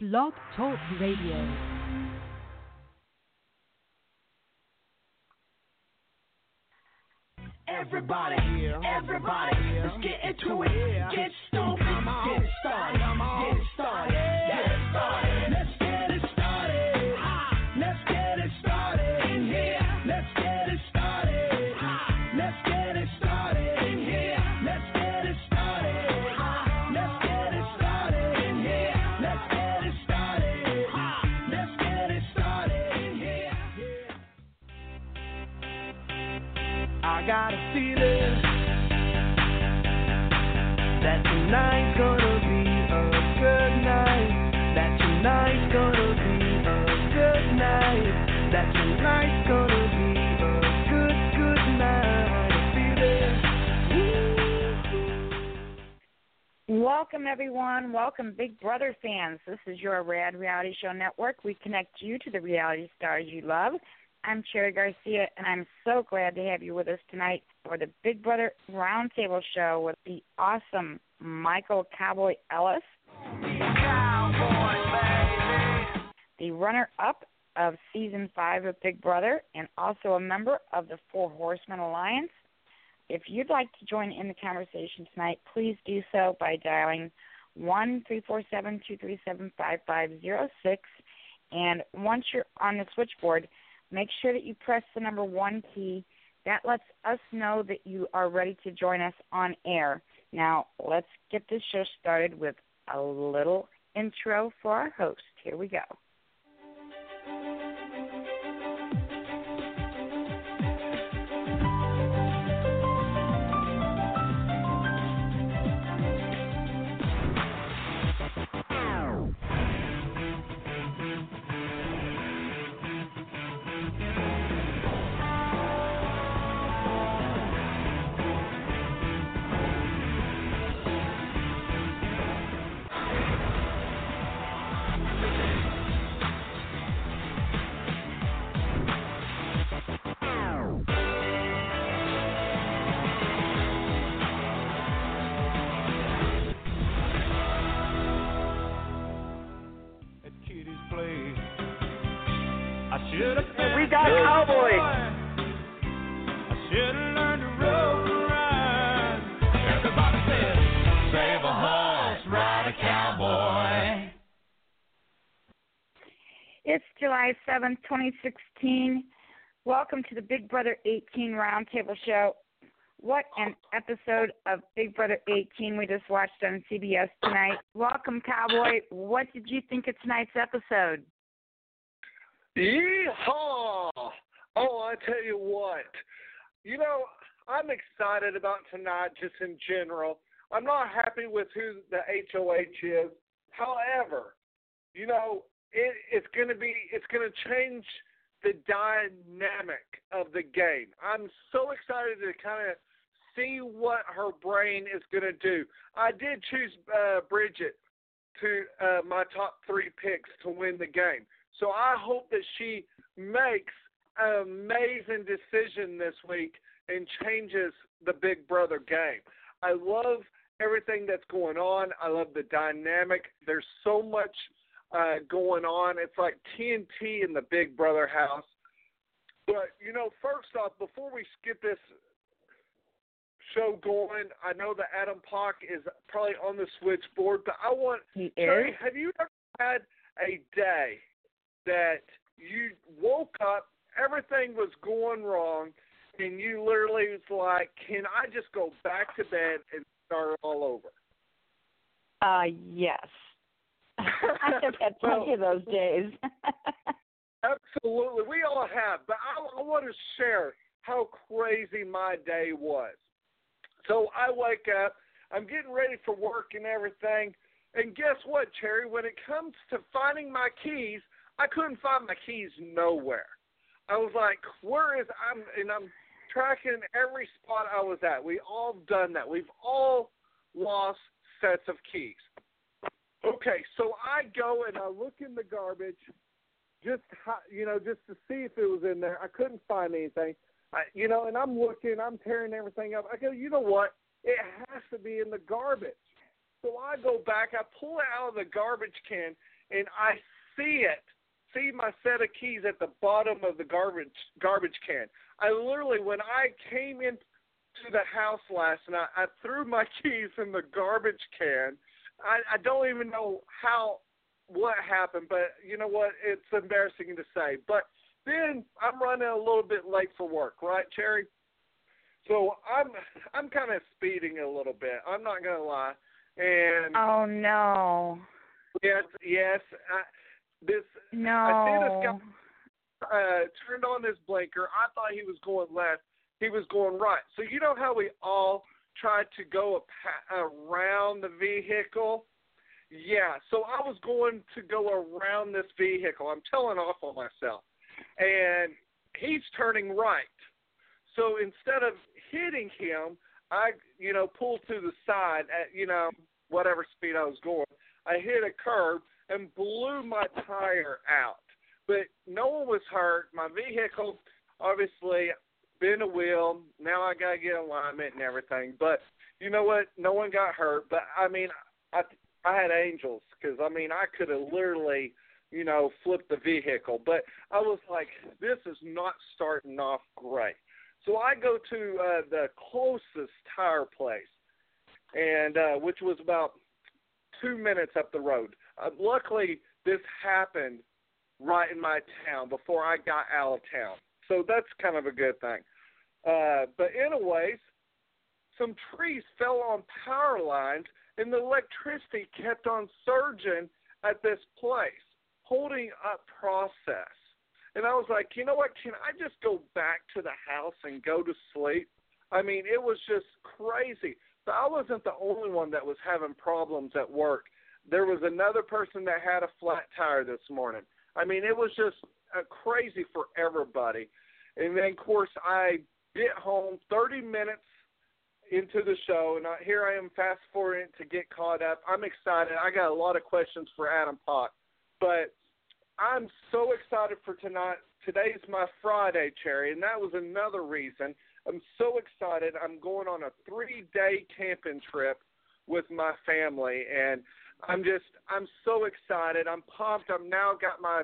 Blog Talk Radio. Everybody, everybody, let's get into it. Get stoned, I got a feeling that tonight's gonna be a good night. That tonight's gonna be a good night. That tonight's gonna be a good, good night. I feel it. Welcome, everyone. Welcome, Big Brother fans. This is your Rad Reality Show Network. We connect you to the reality stars you love. I'm Cherry Garcia, and I'm so glad to have you with us tonight for the Big Brother Roundtable Show with the awesome Michael Cowboy Ellis, the runner up of season five of Big Brother, and also a member of the Four Horsemen Alliance. If you'd like to join in the conversation tonight, please do so by dialing one three four seven two three seven five five zero six. And once you're on the switchboard, make sure that you press the number one key. That lets us know that you are ready to join us on air. Now, let's get this show started with a little intro for our host. Here we go. 7th, 2016. Welcome to the Big Brother 18 Roundtable Show. What an episode of Big Brother 18 we just watched on CBS tonight. Welcome, Cowboy. What did you think of tonight's episode? Yeehaw! Oh, I tell you what. You know, I'm excited about tonight just in general. I'm not happy with who the HOH is. However, you know, it, it's going to be, it's going to change the dynamic of the game. I'm so excited to kind of see what her brain is going to do. I did choose uh, Bridget to uh, my top three picks to win the game. So I hope that she makes an amazing decision this week and changes the Big Brother game. I love everything that's going on. I love the dynamic. There's so much uh, going on. It's like TNT in the Big Brother house. But, you know, first off, before we get this show going, I know that Adam Poch is probably on the switchboard, but I want He Cherry, have you ever had a day that you woke up, everything was going wrong, and you literally was like, "Can I just go back to bed and start all over?" Uh, yes. I have had plenty of those days. Absolutely, we all have. But I, I want to share how crazy my day was. So I wake up, I'm getting ready for work and everything, and guess what, Cherry? When it comes to finding my keys, I couldn't find my keys nowhere. I was like, "Where is I'm?" And I'm tracking every spot I was at. We all done that. We've all lost sets of keys. Okay, so I go and I look in the garbage, just you know, just to see if it was in there. I couldn't find anything. I, you know, and I'm looking, I'm tearing everything up. I go, you know what? It has to be in the garbage. So I go back, I pull it out of the garbage can, and I see it, see my set of keys at the bottom of the garbage garbage can. I literally, when I came into the house last night, I threw my keys in the garbage can. I, I don't even know how what happened, but you know what? It's embarrassing to say. But then I'm running a little bit late for work, right, Cherry? So I'm I'm kind of speeding a little bit. I'm not gonna lie. And oh no. Yes, yes. I, this no. I see this guy uh, turned on this blinker. I thought he was going left. He was going right. So you know how we all tried to go around the vehicle? Yeah. So I was going to go around this vehicle. I'm telling off on myself, and he's turning right. So instead of hitting him, I you know pulled to the side at you know whatever speed I was going. I hit a curb and blew my tire out. But no one was hurt. My vehicle, obviously, been a wheel. Now I gotta get alignment and everything. But you know what? No one got hurt. But I mean, I I had angels because I mean I could have literally, you know, flipped the vehicle. But I was like, this is not starting off great. So I go to uh, the closest tire place, and uh, which was about two minutes up the road. Uh, luckily, this happened right in my town before I got out of town, so that's kind of a good thing. Uh, but anyways, some trees fell on power lines, and the electricity kept on surging at this place, holding up process. And I was like, you know what? Can I just go back to the house and go to sleep? I mean, it was just crazy. But I wasn't the only one that was having problems at work. There was another person that had a flat tire this morning. I mean, it was just uh, crazy for everybody. And then, of course, I get home 30 minutes into the show, and I, here I am fast forwarding to get caught up. I'm excited. I got a lot of questions for Adam Poch, but I'm so excited for tonight. Today's my Friday, Cherry, and that was another reason. I'm so excited. I'm going on a three day camping trip with my family, and I'm just I'm so excited. I'm pumped. I'm now got my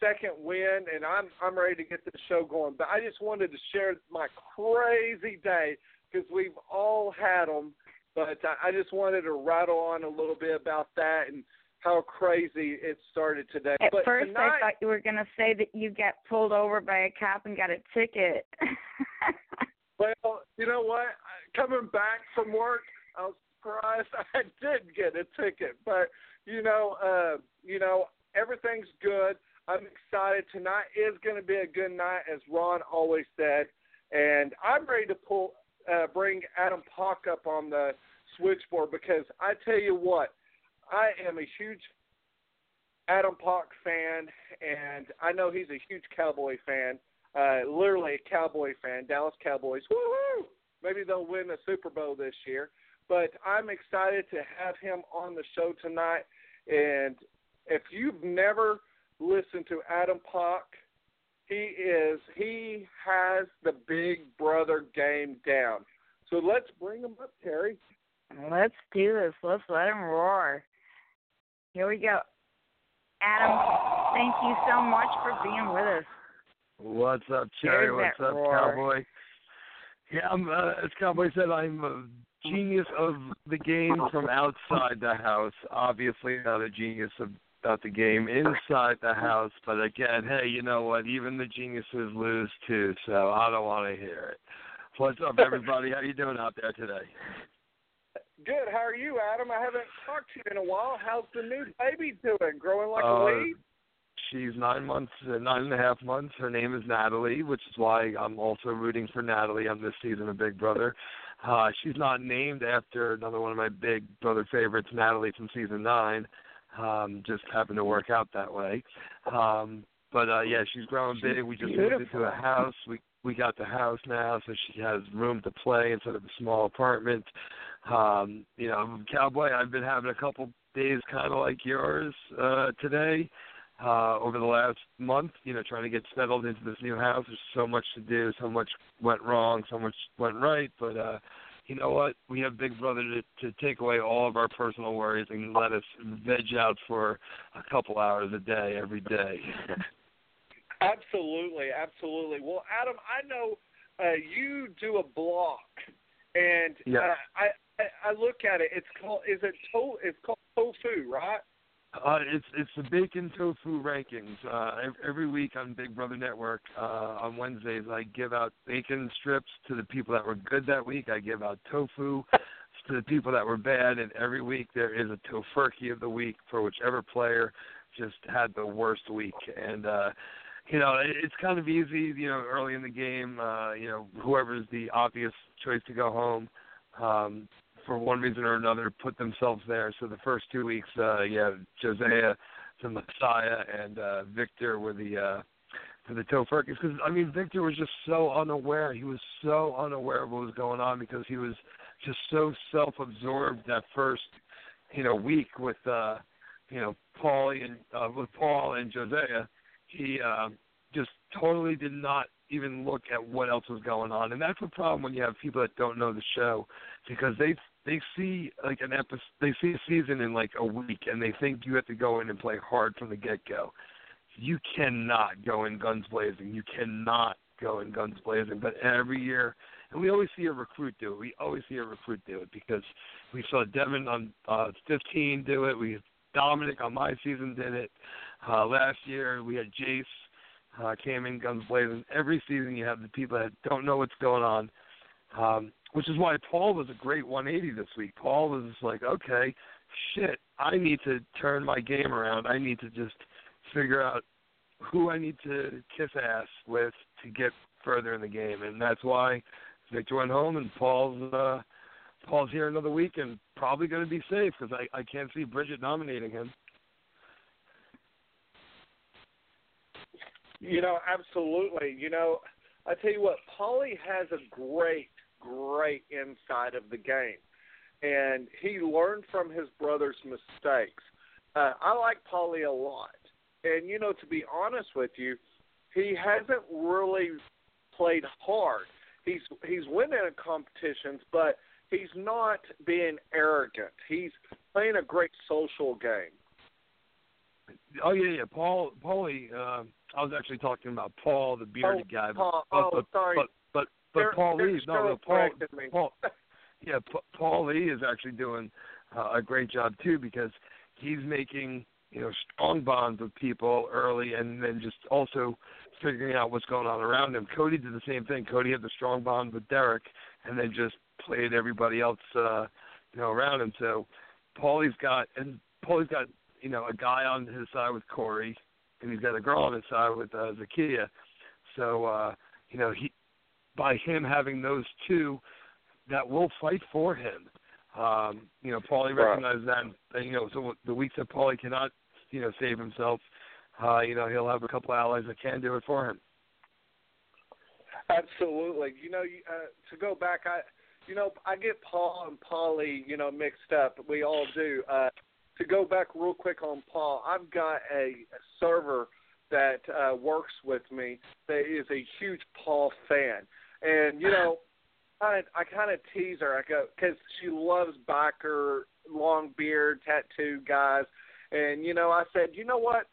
second win, and I'm I'm ready to get the show going. But I just wanted to share my crazy day because we've all had them. But I, I just wanted to rattle on a little bit about that and how crazy it started today. At but first, tonight, I thought you were going to say that you got pulled over by a cop and got a ticket. well, you know what? Coming back from work, I was surprised I did get a ticket. But you know, uh, you know, everything's good. I'm excited. Tonight is going to be a good night, as Ron always said, and I'm ready to pull, uh, bring Adam Poch up on the switchboard because I tell you what, I am a huge Adam Poch fan, and I know he's a huge Cowboy fan. Uh, literally a Cowboy fan, Dallas Cowboys. Woohoo! Maybe they'll win the Super Bowl this year. But I'm excited to have him on the show tonight. And if you've never listened to Adam Poch, he is he has the Big Brother game down. So let's bring him up, Cherry. Let's do this. Let's let him roar. Here we go. Adam, thank you so much for being with us. What's up, Cherry? What's up, roar. Cowboy? Yeah, I'm, uh, as Cowboy said, I'm a genius of the game from outside the house. Obviously, not a genius of, about the game inside the house. But again, hey, you know what? Even the geniuses lose too, so I don't want to hear it. What's up, everybody? How you doing out there today? Good. How are you, Adam? I haven't talked to you in a while. How's the new baby doing? Growing like Uh, a weed? She's nine months, uh, nine and a half months. Her name is Natalie, which is why I'm also rooting for Natalie on this season of Big Brother. Uh, she's not named after another one of my Big Brother favorites, Natalie from season nine. Um, just happened to work out that way. Um, but uh, yeah, she's growing big. We just moved into a house. We we got the house now, so she has room to play instead of a small apartment. Um, you know, Cowboy, I've been having a couple days kind of like yours uh, today uh, over the last month, you know, trying to get settled into this new house. There's so much to do, so much went wrong, so much went right, but uh, you know what? We have Big Brother to, to take away all of our personal worries and let us veg out for a couple hours a day every day. absolutely, absolutely. Well, Adam, I know uh, you do a blog, and yeah. uh, I, I I look at it. It's called is it to, it's called tofu, right? Uh, it's it's the bacon tofu rankings. Uh, every week on Big Brother Network uh, on Wednesdays, I give out bacon strips to the people that were good that week. I give out tofu to the people that were bad, and every week there is a tofurkey of the week for whichever player just had the worst week. And uh, you know, it's kind of easy. You know, early in the game, uh, you know, whoever's the obvious choice to go home. Um, for one reason or another, put themselves there. So the first two weeks, uh, yeah, Josiah, the Messiah, and uh, Victor were the uh, for the Tofurkey. Because I mean, Victor was just so unaware. He was so unaware of what was going on because he was just so self-absorbed that first, you know, week with, uh, you know, Paulie and uh, with Paul and Josiah. He uh, just totally did not even look at what else was going on, and that's a problem when you have people that don't know the show because they they see like an episode, they see a season in like a week, and they think you have to go in and play hard from the get go. You cannot go in guns blazing. You cannot go in guns blazing. But every year, and we always see a recruit do it. We always see a recruit do it because we saw Devin on uh, 15 do it. We Dominic on my season did it. Uh, last year we had Jace uh, came in guns blazing. Every season you have the people that don't know what's going on. Um, which is why Paul was a great 180 this week. Paul was just like, okay, shit, I need to turn my game around. I need to just figure out who I need to kiss ass with to get further in the game, and that's why Victor went home and Paul's uh, Paul's here another week and probably going to be safe because I I can't see Bridget nominating him. You know, absolutely. You know, I tell you what, Paulie has a great great insight of the game, and he learned from his brother's mistakes. Uh, I like Paulie a lot, and you know, to be honest with you, he hasn't really played hard. He's he's winning in competitions, but he's not being arrogant. He's playing a great social game. Oh yeah, yeah. Paul, Paulie. Uh, I was actually talking about Paul, the bearded oh, guy. Paul, but, oh, but, sorry. But, but but there, Paulie, no, no, Paul, Paul, yeah, Paulie is actually doing uh, a great job too because he's making you know strong bonds with people early, and then just also figuring out what's going on around him. Cody did the same thing. Cody had the strong bond with Derek, and then just played everybody else uh, you know around him. So Paulie's got and Paulie's got you know a guy on his side with Corey, and he's got a girl on his side with uh, Zakiyah. So uh, you know he by him having those two that will fight for him. Um, you know, Paulie right. recognizes that. And, you know, so the weeks that Paulie cannot, you know, save himself, uh, you know, he'll have a couple of allies that can do it for him. Absolutely. You know, uh, to go back, I, you know, I get Paul and Paulie, you know, mixed up. We all do. Uh, to go back real quick on Paul, I've got a, a server that uh, works with me that is a huge Paul fan and you know, I I kind of tease her. I go because she loves biker, long beard, tattoo guys, and you know, I said, you know what?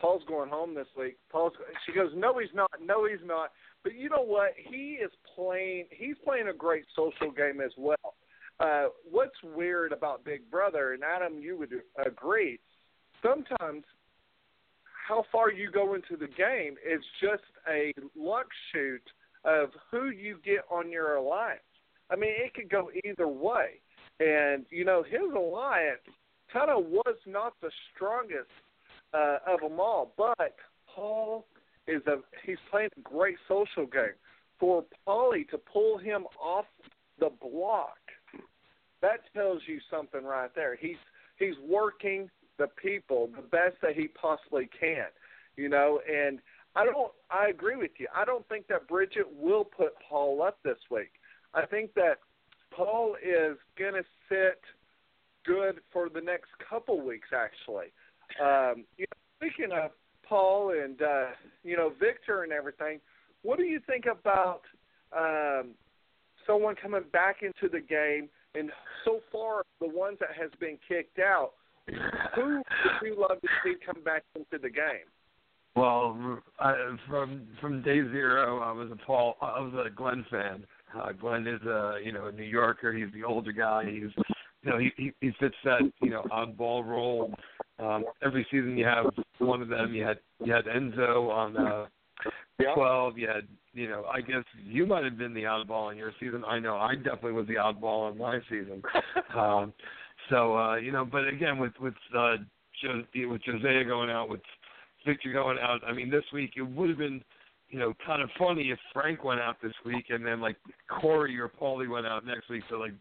Paul's going home this week. Paul's. She goes, no, he's not. No, he's not. But you know what? He is playing. He's playing a great social game as well. Uh, what's weird about Big Brother, and Adam, you would agree. Sometimes how far you go into the game is just a luck shoot of who you get on your alliance. I mean, it could go either way. And, you know, his alliance kind of was not the strongest uh, of them all, but Paul is a he's playing a great social game. For Paulie to pull him off the block, that tells you something right there. He's he's working the people the best that he possibly can, you know, and I don't. I agree with you. I don't think that Bridget will put Paul up this week. I think that Paul is to sit good for the next couple weeks. Actually, um, you know, speaking of Paul and uh, you know Victor and everything, what do you think about um, someone coming back into the game, and so far the ones that has been kicked out, who would you love to see come back into the game? Well, I, from from day zero, I was a Paul. I was a Glenn fan. Uh, Glenn is a you know a New Yorker. He's the older guy. He's you know he he, he fits that you know oddball role. Um, every season you have one of them. You had you had Enzo on uh, Yeah. twelve. You had you know I guess you might have been the oddball in your season. I know I definitely was the oddball in my season. um, so uh, you know, but again with with uh, jo- with Josiah going out with Victor going out. I mean, this week it would have been, you know, kind of funny if Frank went out this week and then like Corey or Paulie went out next week. So like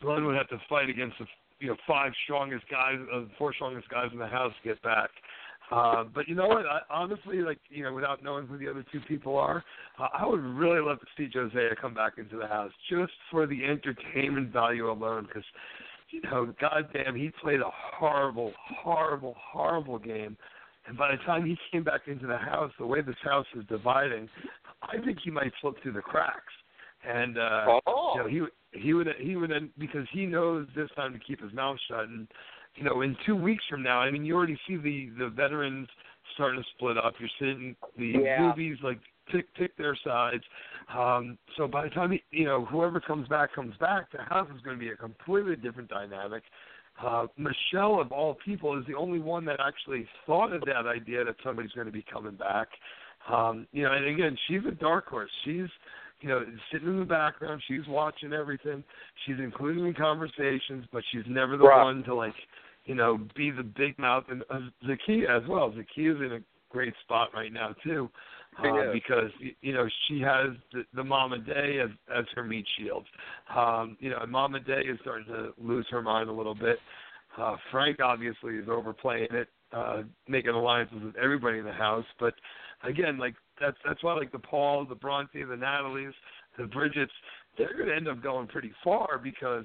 Glenn would have to fight against the you know five strongest guys, uh, four strongest guys in the house to get back. Uh, but you know what? I, honestly, like you know, without knowing who the other two people are, uh, I would really love to see Josiah come back into the house just for the entertainment value alone. Because you know, goddamn, he played a horrible, horrible, horrible game. And by the time he came back into the house, the way this house is dividing, I think he might slip through the cracks. And uh, Oh. you know, he he would he would because he knows this time to keep his mouth shut. And you know, in two weeks from now, I mean, you already see the the veterans starting to split up. You're seeing the Yeah. movies like pick pick their sides. Um, so by the time he, you know whoever comes back comes back, the house is going to be a completely different dynamic. Uh, Michelle, of all people, is the only one that actually thought of that idea that somebody's going to be coming back. Um, you know, and again, she's a dark horse. She's, you know, sitting in the background. She's watching everything. She's including in conversations, but she's never the Right. one to like, you know, be the big mouth. And uh, Zakiyah as well. Zakiyah's in a great spot right now too, uh, is. because you know she has the, the Mama Day as as her meat shield. Um, you know, and Mama Day is starting to lose her mind a little bit. Uh, Frank obviously is overplaying it, uh, making alliances with everybody in the house. But again, like that's that's why like the Paul, the Bronte, the Natalies, the Bridgets, they're going to end up going pretty far because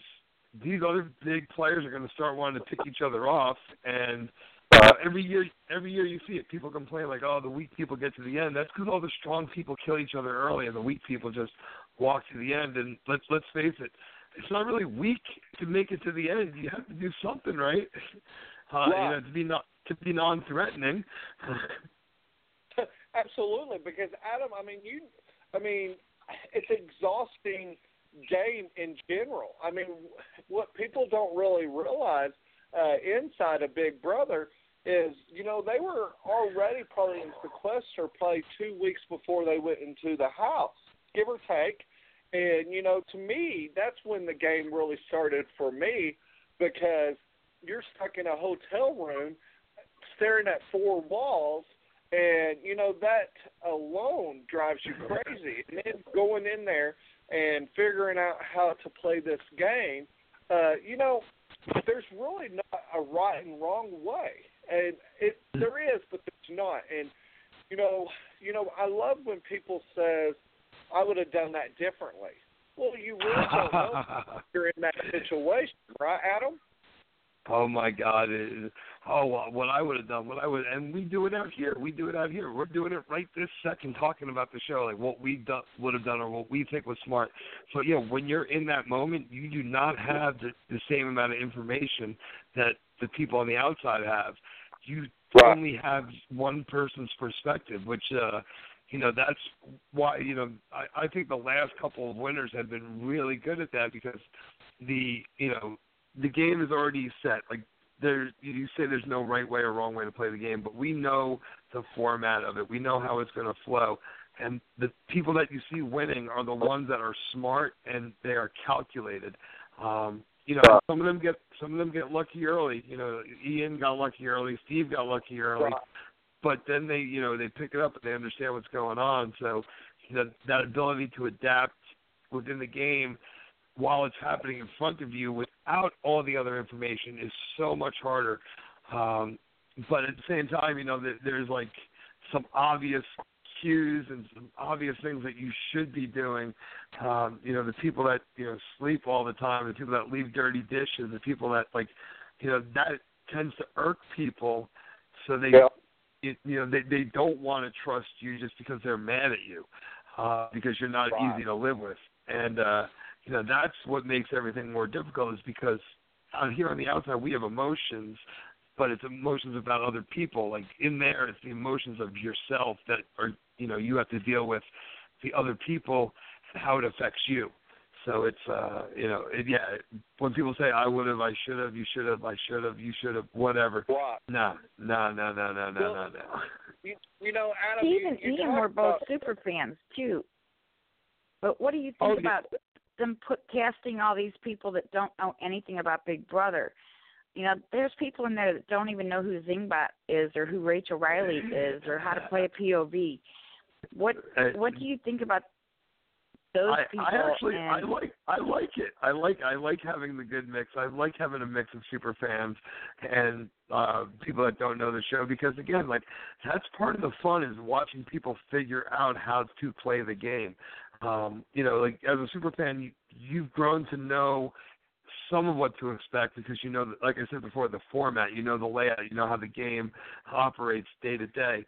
these other big players are going to start wanting to pick each other off and. Uh, every year, every year you see it. People complain like, "Oh, the weak people get to the end." That's because all the strong people kill each other early, and the weak people just walk to the end. And let's let's face it, it's not really weak to make it to the end. You have to do something, right? Uh, Right. You know, to be not to be non-threatening. Absolutely, because Adam, I mean, you, I mean, it's an exhausting game in general. I mean, what people don't really realize uh, inside a Big Brother is, you know, they were already probably in sequester play two weeks before they went into the house, give or take. And you know, to me, that's when the game really started for me because you're stuck in a hotel room staring at four walls and you know that alone drives you crazy and then going in there and figuring out how to play this game uh you know there's really not a right and wrong way and it mm. there is but there's not and you know you know i love when people says i would have done that differently well you really don't know you're in that situation right adam Oh my God! It, oh, what I would have done, what I would, and we do it out here. We do it out here. We're doing it right this second, talking about the show, like what we do, would have done or what we think was smart. So yeah, when you're in that moment, you do not have the, the same amount of information that the people on the outside have. You Right. only have one person's perspective, which uh you know that's why you know I, I think the last couple of winners have been really good at that because the you know the game is already set. Like there, you say there's no right way or wrong way to play the game, but we know the format of it. We know how it's going to flow, and the people that you see winning are the ones that are smart and they are calculated. Um, you know, some of them get some of them get lucky early. You know, Ian got lucky early, Steve got lucky early, Right. but then they you know they pick it up and they understand what's going on. So you know that ability to adapt within the game while it's happening in front of you without all the other information is so much harder. Um, but at the same time, you know, there, there's like some obvious cues and some obvious things that you should be doing. Um, you know, the people that you know sleep all the time, the people that leave dirty dishes, the people that like, you know, that tends to irk people. So they, Yeah. you, you know, they they don't want to trust you just because they're mad at you, uh, because you're not Right. easy to live with. And uh, you know that's what makes everything more difficult is because on here on the outside we have emotions but it's emotions about other people like in there it's the emotions of yourself that are you know you have to deal with the other people how it affects you so it's uh you know it, yeah when people say i would have i should have you should have i should have you should have whatever Right. no no no no no no Well, no no You, you know, Adam. Steve you, and you Ian talked were both about- super fans too. But what do you think Oh, yeah. about them put casting all these people that don't know anything about Big Brother? You know, there's people in there that don't even know who Zingbot is or who Rachel Reilly is or how to play a POV. What Uh, what do you think about those I, people? I actually and, I like I like it. I like I like having the good mix. I like having a mix of super fans and uh people that don't know the show because again, like that's part of the fun is watching people figure out how to play the game. Um, you know, like as a super fan, you, you've grown to know some of what to expect because you know, like I said before, the format, you know the layout, you know how the game operates day to day.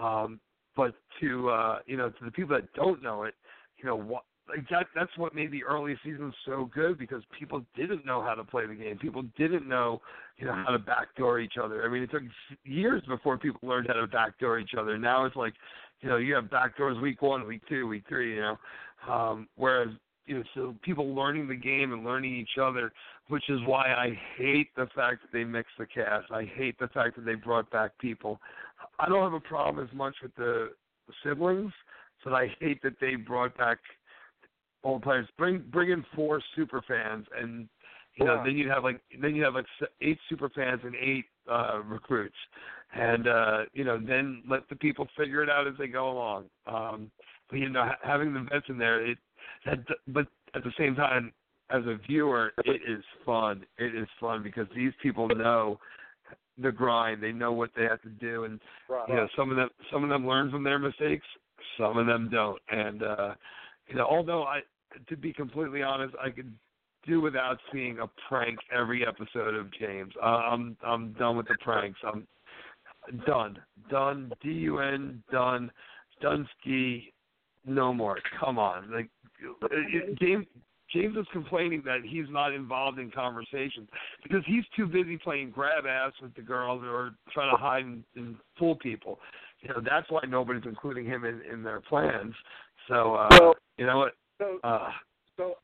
Um, but to uh, you know, to the people that don't know it, you know what like that that's what made the early seasons so good because people didn't know how to play the game. People didn't know, you know, how to backdoor each other. I mean, it took years before people learned how to backdoor each other. Now it's like, you know, you have backdoors week one, week two, week three, you know. Um whereas you know, so people learning the game and learning each other, which is why I hate the fact that they mixed the cast. I hate the fact that they brought back people. I don't have a problem as much with the siblings, but I hate that they brought back old players. Bring bring in four super fans, and you know Yeah. then you have like then you have like eight super fans and eight uh recruits, and uh you know then let the people figure it out as they go along. Um, but you know ha- having the vets in there, it that but at the same time. As a viewer, it is fun. It is fun because these people know the grind. They know what they have to do, and Right. you know some of them some of them learn from their mistakes. Some of them don't. And uh you know although i to be completely honest i could do without seeing a prank every episode of james. Uh, i'm i'm done with the pranks. I'm done. Done. D u n. Done. Dunsky no more. Come on. Like it- it- james James is complaining that he's not involved in conversations because he's too busy playing grab ass with the girls or trying to hide and, and fool people. You know, that's why nobody's including him in, in their plans. So, uh, Well- you know what? So, Uh, so,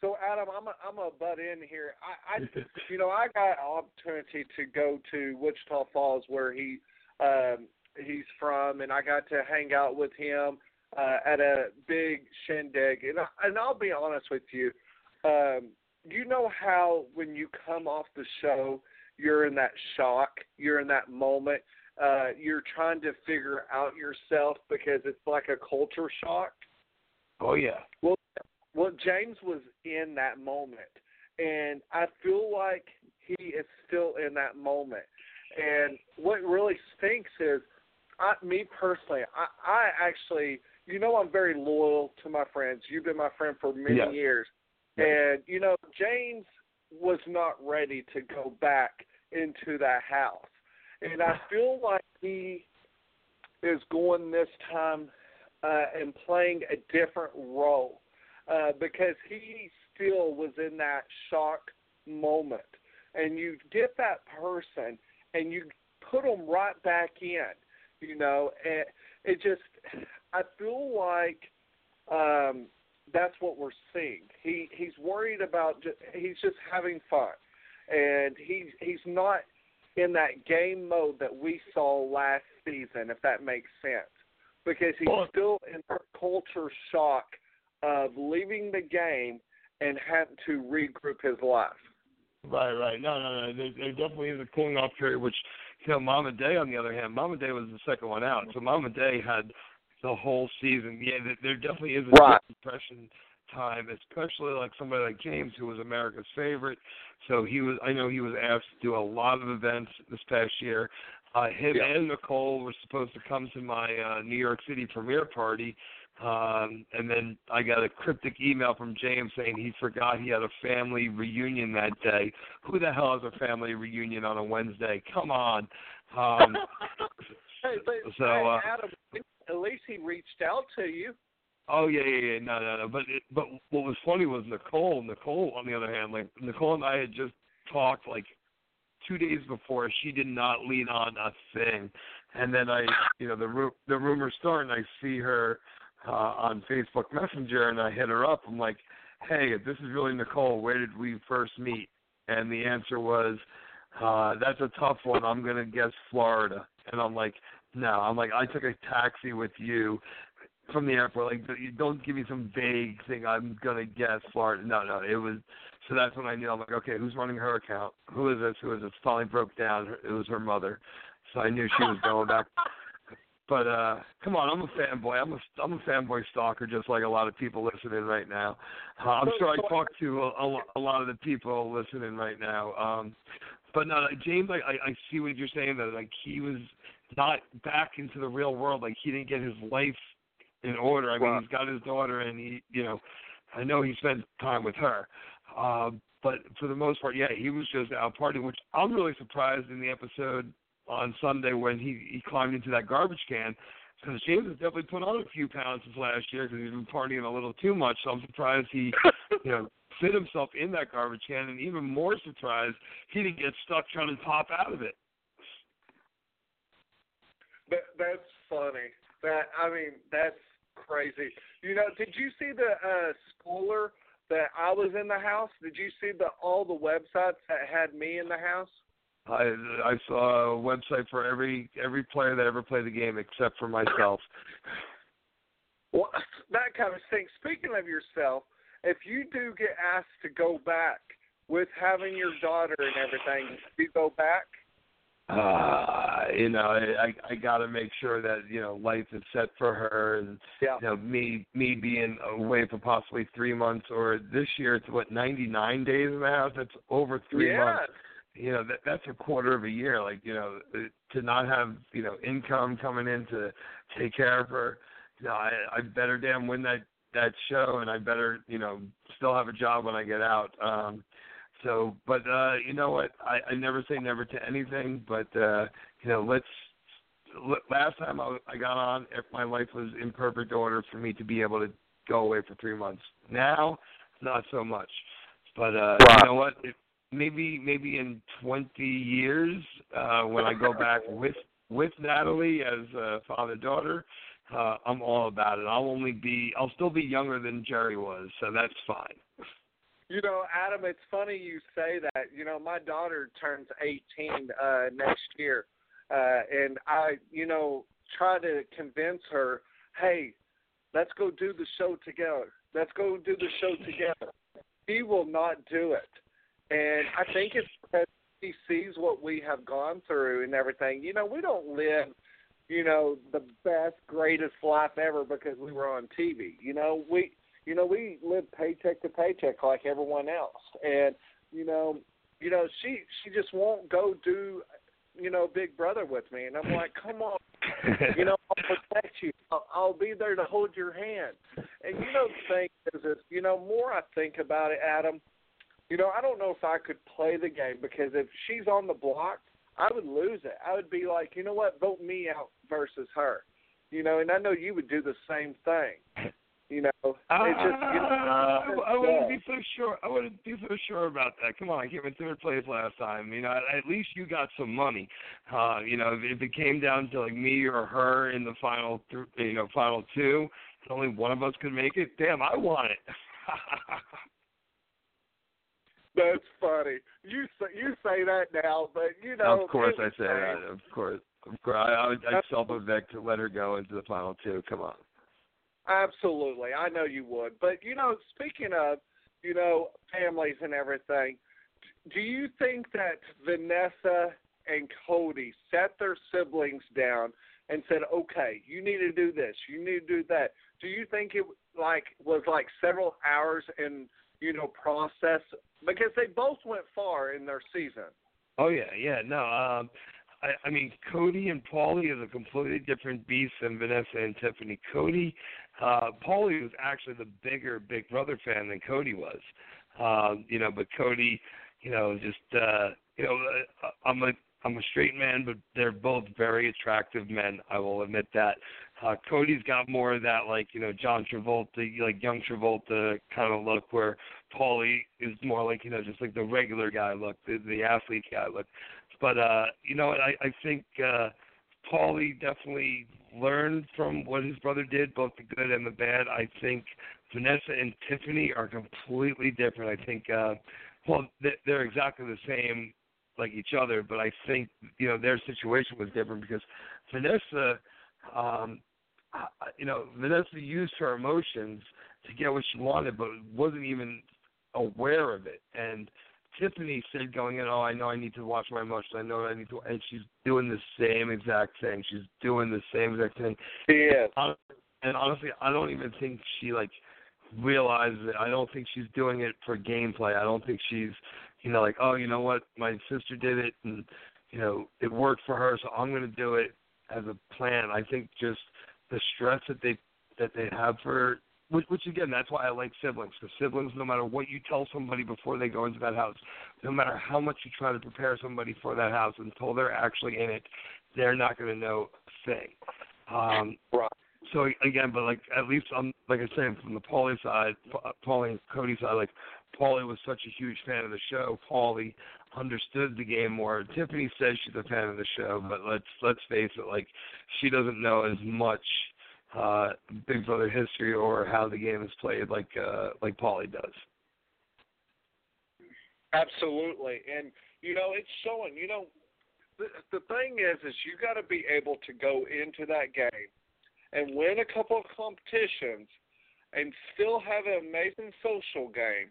so Adam, I'm a, I'm a butt in here. I, I, you know, I got an opportunity to go to Wichita Falls, where he, um, he's from, and I got to hang out with him uh, at a big shindig. And I, and I'll be honest with you, um, you know how when you come off the show, you're in that shock, you're in that moment. Uh, you're trying to figure out yourself because it's like a culture shock. oh yeah. Well, James was in that moment, and I feel like he is still in that moment. And what really stinks is, I, me personally, I, I actually, you know, I'm very loyal to my friends. You've been my friend for many years, and you know, James was not ready to go back into that house, and I feel like he is going this time uh, and playing a different role uh, because he still was in that shock moment. And you get that person and you put them right back in, you know, and it just, I feel like um, that's what we're seeing. He he's worried about, he's just having fun, and he's he's not in that game mode that we saw last season, if that makes sense, because he's Well- still in that culture shock of leaving the game and having to regroup his life. Right, right. No, no, no. There, there definitely is a cooling off period. Which, you know, Mama Day, on the other hand, Mama Day was the second one out. So Mama Day had the whole season. Yeah, there, there definitely is a Right. depression time, especially like somebody like James, who was America's favorite. So he was. I know he was asked to do a lot of events this past year. Uh, him Yeah. and Nicole were supposed to come to my uh, New York City premiere party. Um, and then I got a cryptic email from James saying he forgot he had a family reunion that day. Who the hell has a family reunion on a Wednesday? Come on. Um, Hey, but so, hey, uh, Adam, at least he reached out to you. Oh yeah, yeah, yeah. No, no, no. But it, but what was funny was Nicole. Nicole, on the other hand, like Nicole and I had just talked like two days before. She did not lean on a thing, and then I, you know, the ru- the rumors start, and I see her uh, on Facebook Messenger, and I hit her up. I'm like, hey, if this is really Nicole, where did we first meet? And the answer was, uh, that's a tough one. I'm gonna guess Florida. And I'm like, no. I'm like, I took a taxi with you from the airport. Like, don't give me some vague thing. I'm gonna guess Florida. No, no. It was. So that's when I knew. I'm like, okay, who's running her account? Who is this? Who is this? Finally broke down. It was her mother. So I knew she was going back. But uh come on, I'm a fanboy. I'm a I'm a fanboy stalker, just like a lot of people listening right now. Uh, I'm sure I talk to a, a, lot of the people listening right now. Um But no, James, I I see what you're saying. That like he was not back into the real world. Like he didn't get his life in order. I mean, Wow. he's got his daughter, and he, you know, I know he spent time with her. Um, but for the most part, yeah, he was just out partying, which I'm really surprised in the episode on Sunday when he he climbed into that garbage can. Because James has definitely put on a few pounds since last year because he's been partying a little too much. So I'm surprised he, you know, fit himself in that garbage can, and even more surprised he didn't get stuck trying to pop out of it. That that's funny. That I mean, that's crazy. You know, did you see the uh schooler that I was in the house? Did you see the all the websites that had me in the house? I I saw a website for every every player that ever played the game except for myself. Well, that kind of thing. Speaking of yourself, if you do get asked to go back with having your daughter and everything, you go back? Uh, you know, I I got to make sure that you know life is set for her, and Yeah. you know me me being away for possibly three months, or this year it's what ninety nine days in the house. That's over three yeah. months. You know that that's a quarter of a year. Like you know uh, to not have you know income coming in to take care of her. You know, I I better damn win that that show, and I better you know still have a job when I get out. Um, so, but uh, you know what? I, I never say never to anything, but uh, you know, let's. l- Last time I, I got on, if my life was in perfect order for me to be able to go away for three months. Now, not so much. But uh, Right. you know what? If, maybe maybe in 20 years, uh, when I go back with with Natalie as uh, father daughter, uh, I'm all about it. I'll only be I'll still be younger than Jerry was, so that's fine. You know, Adam, it's funny you say that. You know, my daughter turns 18 uh next year. Uh and I, you know, try to convince her, "Hey, let's go do the show together. Let's go do the show together." She will not do it. And I think it's because she sees what we have gone through and everything. You know, we don't live you know, the best, greatest life ever because we were on TV. You know, we you know, we live paycheck to paycheck like everyone else. And, you know, you know, she she just won't go do you know, Big Brother with me and I'm like, Come on, you know, I'll protect you. I'll, I'll be there to hold your hand. And you know the thing is is, you know, more I think about it, Adam, you know, I don't know if I could play the game because if she's on the block, I would lose it. I would be like, you know what, vote me out versus her. You know, and I know you would do the same thing. You know, it's just you know, I, I wouldn't be so sure. I wouldn't be so sure about that. Come on, I came in third place last time. You know, at, least you got some money. Uh, you know, if, if it came down to like me or her in the final, th- you know, final two, and only one of us could make it. Damn, I want it. That's funny. You say you say that now, but you know. of course, I say that. Of course, of course. I, I would I'd self evict to let her go into the final two. Come on. Absolutely, I know you would. But you know, speaking of, you know, families and everything, do you think that Vanessa and Cody set their siblings down and said, "Okay, you need to do this, you need to do that"? Do you think it like was like several hours in you know process because they both went far in their season? Oh yeah, yeah. No, um I, I mean Cody and Paulie is a completely different beast than Vanessa and Tiffany. Cody uh Paulie was actually the bigger Big Brother fan than Cody was. Um, you know, but Cody, you know, just uh you know, uh, I'm a I'm a straight man, but they're both very attractive men. I will admit that. Uh, Cody's got more of that, like you know, John Travolta, like young Travolta kind of look, where Paulie is more like you know, just like the regular guy look, the the athlete guy look. But uh, you know, I I think uh, Paulie definitely learned from what his brother did, both the good and the bad. I think Vanessa and Tiffany are completely different. I think, uh, well, they're exactly the same like each other, but I think you know their situation was different because Vanessa, um, you know, Vanessa used her emotions to get what she wanted, but wasn't even aware of it. And Tiffany said going in, "Oh, I know I need to watch my emotions. I know I need to," and she's doing the same exact thing. She's doing the same exact thing. Yeah. And honestly, I don't even think she like realizes it. I don't think she's doing it for gameplay. I don't think she's, you know, like, oh, you know what, my sister did it, and you know, it worked for her, so I'm going to do it as a plan. I think just the stress that they that they have for which, which again, that's why I like siblings. Because siblings, no matter what you tell somebody before they go into that house, no matter how much you try to prepare somebody for that house until they're actually in it, they're not going to know a thing. Um, right. So again, but like at least I'm like I said from the Paulie side, Paulie and Cody side, like Paulie was such a huge fan of the show. Paulie understood the game more. Tiffany says she's a fan of the show, but let's let's face it, like she doesn't know as much uh, Big Brother history or how the game is played like uh, like Paulie does. Absolutely, and you know it's showing. You know, the the thing is, is you got to be able to go into that game and win a couple of competitions, and still have an amazing social game,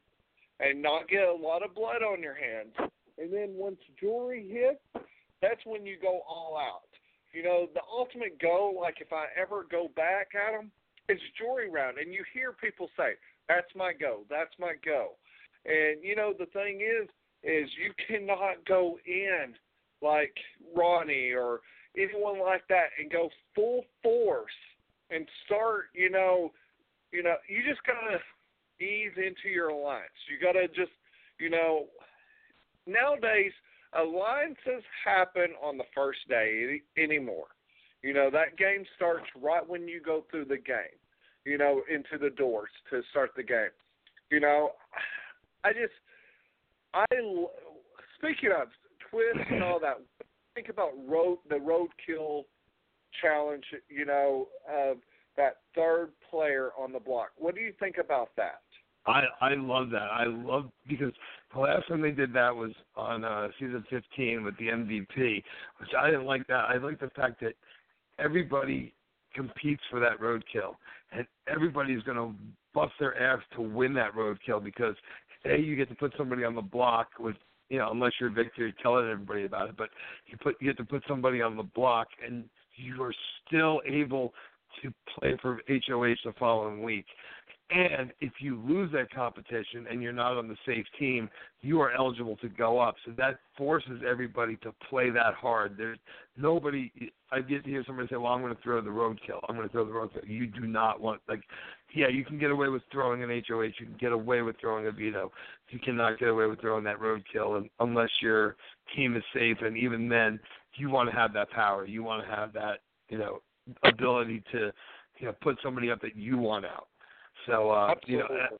and not get a lot of blood on your hands. And then once jury hits, that's when you go all out. You know, the ultimate goal, like if I ever go back at them, is jury round. And you hear people say, "That's my go. That's my go." And you know, the thing is, is you cannot go in like Ronnie or anyone like that and go full force and start. You know, you know, you just gotta ease into your alliance. You gotta just, you know, nowadays alliances happen on the first day anymore. You know, that game starts right when you go through the game, you know, into the doors to start the game. You know, I just, I, speaking of twists and all that, think about road, the roadkill challenge, you know, of that third player on the block. What do you think about that? I I love that. I love because the last time they did that was on uh season 15 with the MVP, which I didn't like that. I like the fact that everybody competes for that roadkill, and everybody's going to bust their ass to win that roadkill because a you get to put somebody on the block with you know unless you're Victor telling everybody about it, but you put you get to put somebody on the block and you are still able to play for HOH the following week. And if you lose that competition and you're not on the safe team, you are eligible to go up. So that forces everybody to play that hard. There's nobody. I get to hear somebody say, "Well, I'm going to throw the roadkill. I'm going to throw the roadkill." You do not want like, yeah, you can get away with throwing an HOH. You can get away with throwing a veto. You cannot get away with throwing that roadkill unless your team is safe. And even then, you want to have that power. You want to have that, you know, ability to, you know, put somebody up that you want out. So uh, you know, uh,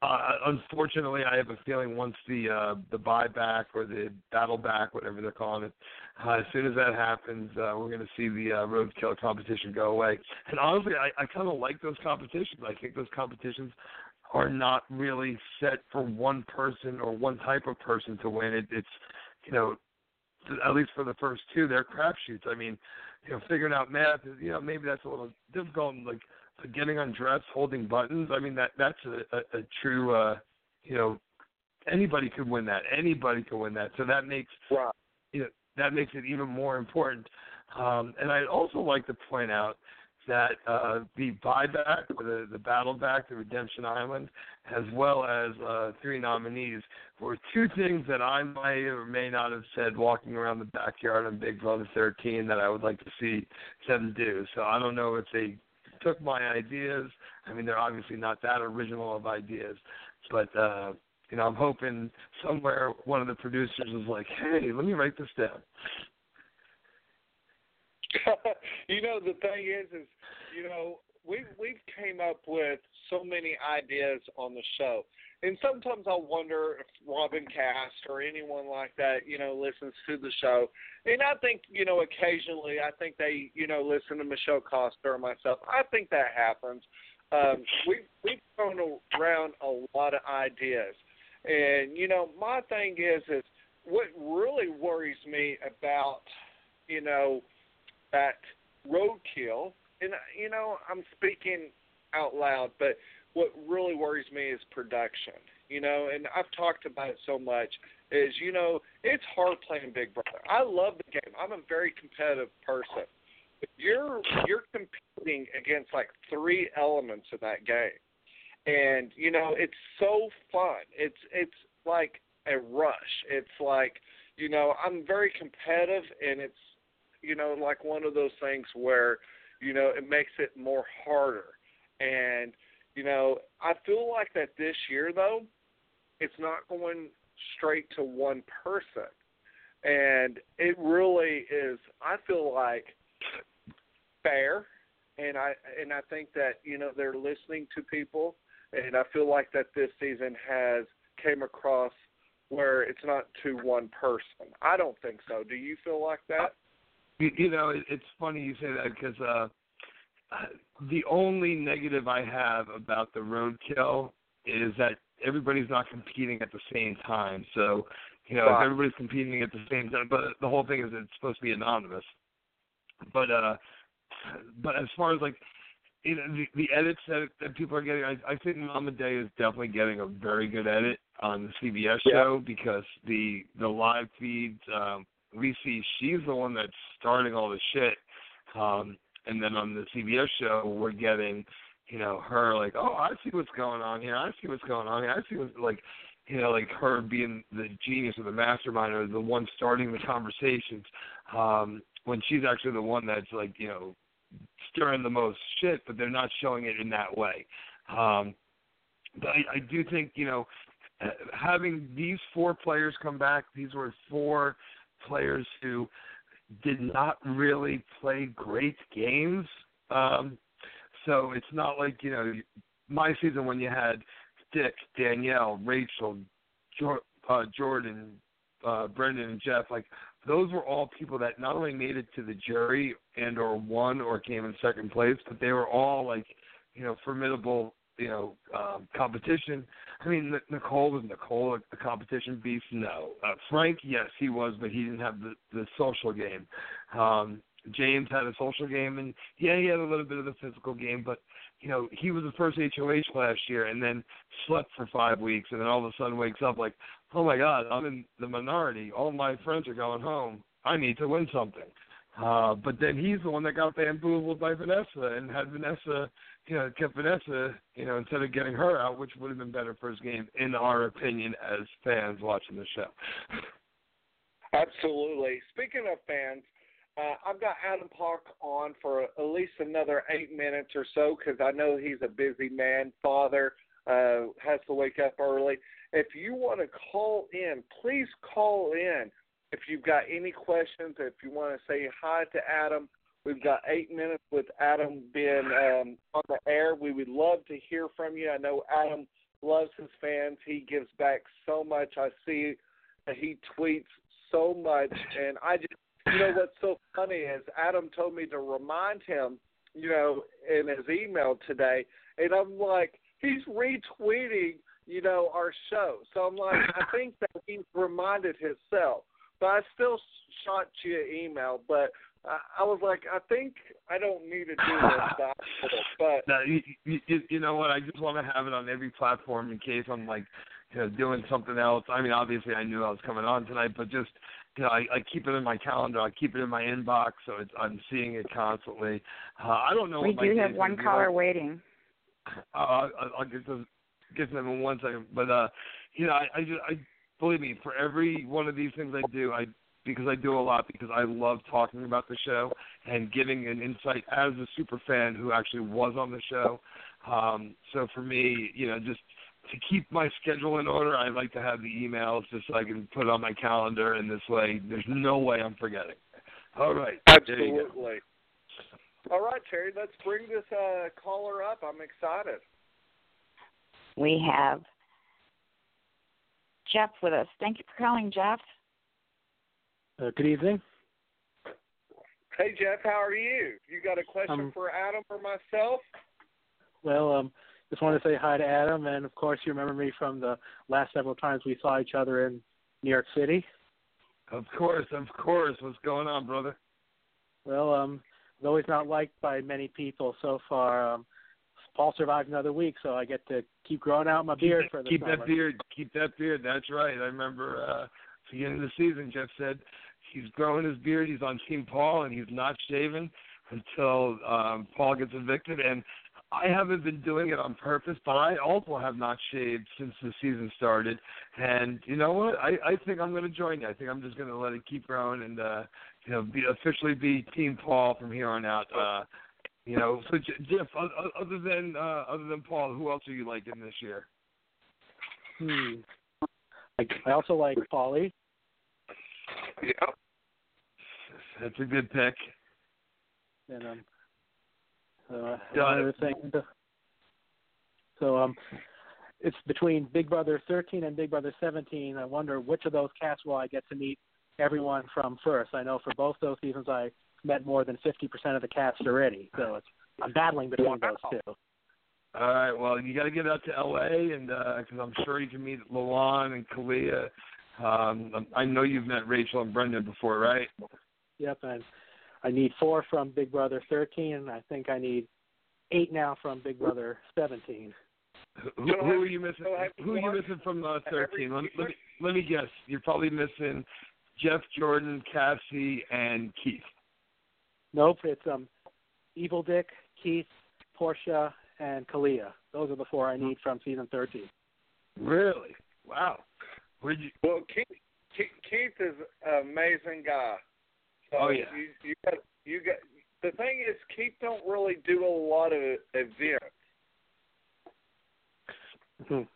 uh, unfortunately, I have a feeling once the uh, the buyback or the battle back, whatever they're calling it, uh, as soon as that happens, uh, we're going to see the uh, roadkill competition go away. And honestly, I, I kind of like those competitions. I think those competitions are not really set for one person or one type of person to win. It, it's you know, at least for the first two, they're crapshoots. I mean, you know, figuring out math is you know maybe that's a little difficult. Like getting undressed, holding buttons. I mean that that's a, a, a true uh, you know anybody could win that. Anybody could win that. So that makes you know that makes it even more important. Um, and I'd also like to point out that uh, the buyback, the the battle back, the Redemption Island, as well as uh, three nominees, were two things that I may or may not have said walking around the backyard on Big Brother 13 that I would like to see them do. So I don't know if they took my ideas. I mean, they're obviously not that original of ideas, but uh, you know, I'm hoping somewhere one of the producers is like, "Hey, let me write this down." you know, the thing is, is you know, we we've came up with so many ideas on the show, and sometimes I wonder if Robyn Kass or anyone like that, you know, listens to the show. And I think, you know, occasionally I think they, you know, listen to Michelle Costa or myself. I think that happens. Um, we we've thrown around a lot of ideas, and you know, my thing is is what really worries me about, you know, that roadkill. And you know, I'm speaking out loud, but what really worries me is production. You know, and I've talked about it so much. Is you know, it's hard playing Big Brother. I love the game. I'm a very competitive person. But you're you're competing against like three elements of that game, and you know it's so fun. It's it's like a rush. It's like you know I'm very competitive, and it's you know like one of those things where you know it makes it more harder. And you know I feel like that this year though, it's not going straight to one person, and it really is. I feel like fair, and I and I think that you know they're listening to people, and I feel like that this season has came across where it's not to one person. I don't think so. Do you feel like that? You, you know, it, it's funny you say that because uh, the only negative I have about the roadkill is that everybody's not competing at the same time. So, you know, Right. if everybody's competing at the same time, but the whole thing is it's supposed to be anonymous. But uh, but as far as like you know, the, the edits that, that people are getting, I, I think Mama Day is definitely getting a very good edit on the CBS Yeah. show because the the live feeds, um, we see she's the one that's starting all the shit, um, and then on the CBS show we're getting, you know, her like, oh, I see what's going on here, I see what's going on here, I see what's like. You know, like her being the genius or the mastermind or the one starting the conversations, um, when she's actually the one that's like, you know, stirring the most shit, but they're not showing it in that way. Um, but I, I do think you know uh, having these four players come back. These were four players who did not really play great games. Um, so it's not like you know my season when you had Dick, Danielle, Rachel, Jor- uh, Jordan, uh, Brendan, and Jeff. Like those were all people that not only made it to the jury and or won or came in second place, but they were all like, you know, formidable, you know, um, competition. I mean, Nicole was Nicole a, a competition beast? No. Uh, Frank, yes, he was, but he didn't have the the social game. Um, James had a social game, and yeah, he had a little bit of the physical game, but you know, he was the first HOH last year, and then slept for five weeks, and then all of a sudden wakes up like, oh my God, I'm in the minority. All my friends are going home. I need to win something. Uh, but then he's the one that got bamboozled by Vanessa and had Vanessa, you know, kept Vanessa, you know, instead of getting her out, which would have been better for his game, in our opinion, as fans watching the show. Absolutely. Speaking of fans, uh, I've got Adam Poch on for at least another eight minutes or so because I know he's a busy man, father, uh, has to wake up early. If you want to call in, please call in. If you've got any questions, if you want to say hi to Adam, we've got eight minutes with Adam being um, on the air. We would love to hear from you. I know Adam loves his fans. He gives back so much. I see that he tweets so much, and I just you know what's so funny is Adam told me to remind him, you know, in his email today, and I'm like, he's retweeting, you know, our show. So I'm like, I think that he reminded himself. But I still shot you an email, but I, I was like, I think I don't need to do this, but, I No, you, you, you- you know what? I just want to have it on every platform in case I'm like, you know, doing something else. I mean, obviously I knew I was coming on tonight, but just, you know, I, I keep it in my calendar. I keep it in my inbox, so it's, I'm seeing it constantly. Uh, I don't know. We what do day have one caller like. waiting. Uh, I'll, I'll get to get to them in one second, but uh, you know, I, I just, I believe me, for every one of these things I do, I because I do a lot because I love talking about the show and giving an insight as a super fan who actually was on the show. Um, so for me, you know, just to keep my schedule in order, I like to have the emails just so I can put it on my calendar, and this way, there's no way I'm forgetting. All right, there you go. Absolutely. All right, Terry, let's bring this uh, caller up. I'm excited. We have Jeff with us. Thank you for calling, Jeff. Uh, good evening. Hey, Jeff, how are you? You got a question Um, for Adam or myself? Well, um, just wanted to say hi to Adam, and of course, you remember me from the last several times we saw each other in New York City. Of course, of course. What's going on, brother? Well, um, I was always not liked by many people so far. Um, Paul survived another week, so I get to keep growing out my beard keep, for the keep summer. that beard. Keep that beard. That's right. I remember uh, beginning of the season. Jeff said he's growing his beard. He's on Team Paul, and he's not shaving until um, Paul gets evicted. And I haven't been doing it on purpose, but I also have not shaved since the season started. And you know what? I, I think I'm going to join you. I think I'm just going to let it keep growing and uh, you know be officially be Team Paul from here on out. Uh, you know, so Jeff, other than uh, other than Paul, who else are you liking this year? Hmm. I, I also like Paulie. Yeah. That's a good pick. And um, uh, Got one it. other thing. So um, it's between Big Brother 13 and Big Brother 17. I wonder which of those casts will I get to meet everyone from first. I know for both those seasons I met more than 50% of the cast already. So it's I'm battling between those two. All right. Well, you got to get out to L.A. and because I'm sure you can meet Lawon and Kalia. Um, I know you've met Rachel and Brendan before, right? Yep, and I need four from Big Brother 13. And I think I need eight now from Big Brother 17. Who, who are you missing? Who are you missing from uh, 13? Let, let, me, let me guess. You're probably missing Jeff, Jordan, Cassie, and Keith. Nope, it's um, Evil Dick, Keith, Porsche, and Kalia. Those are the four I need from season 13. Really? Wow. Where'd you? Well, Keith, Keith, Keith is an amazing guy. So Oh, yeah. You, you got, you got. The thing is, Keith don't really do a lot of events.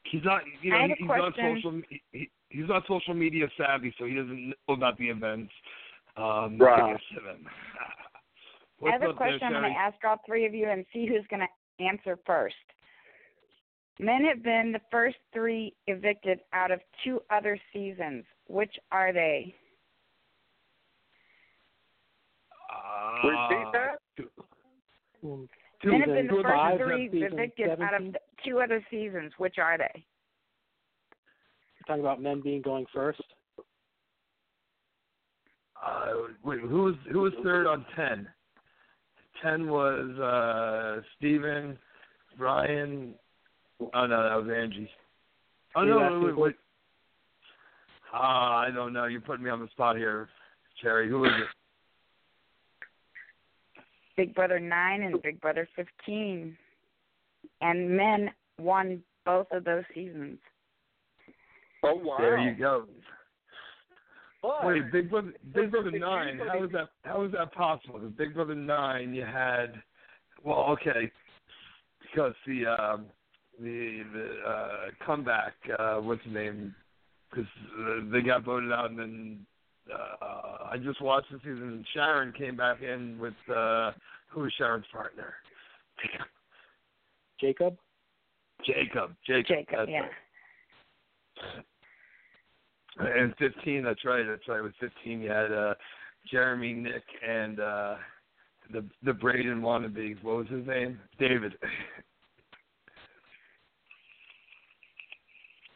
He's not. You I know, have a he's not social. He, he- he's not social media savvy, so he doesn't know about the events. Um, Right. I um, I have a up there, question I'm going to ask all three of you and see who's going to answer first. Men have been the first three evicted out of two other seasons. Which are they? Repeat that. Um, Men have been the first of three season evicted out of two other seasons. Which are they? You're talking about men being going first. Uh, wait, who was who was third on ten? Ten was uh Steven, Brian. Oh no, that was Angie. Oh no, asking wait, wait, wait. Ah, I don't know. You're putting me on the spot here, Cherry. Who is it? Big Brother 9 and Big Brother 15. And men won both of those seasons. Oh wow. There you go. But, Wait, Big Brother, Big Brother Nine. How is that? How is that possible? Because Big Brother Nine, you had, well, okay, because the um, the the uh, comeback. Uh, what's the name? Because uh, they got voted out, and then uh, I just watched the season. and Sharon came back in with uh, who was Sharon's partner? Jacob. Jacob. Jacob. Jacob, that's yeah. right. And 15, that's right. That's right. With 15, you had uh, Jeremy, Nick, and uh, the the Braden wannabe. What was his name? David.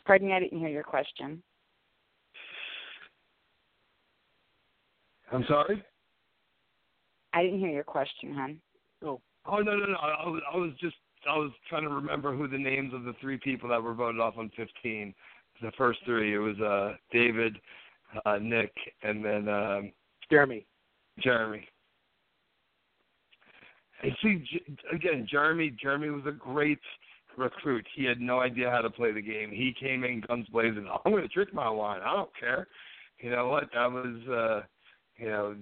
Pardon me, I didn't hear your question. I'm sorry. I didn't hear your question, hon. Oh no no no! I was I was just I was trying to remember who the names of the three people that were voted off on 15. The first three. It was uh, David, uh, Nick, and then um, Jeremy. Jeremy. And see, J- again, Jeremy. Jeremy was a great recruit. He had no idea how to play the game. He came in guns blazing. I'm going to drink my wine. I don't care. You know what? That was, uh, You know,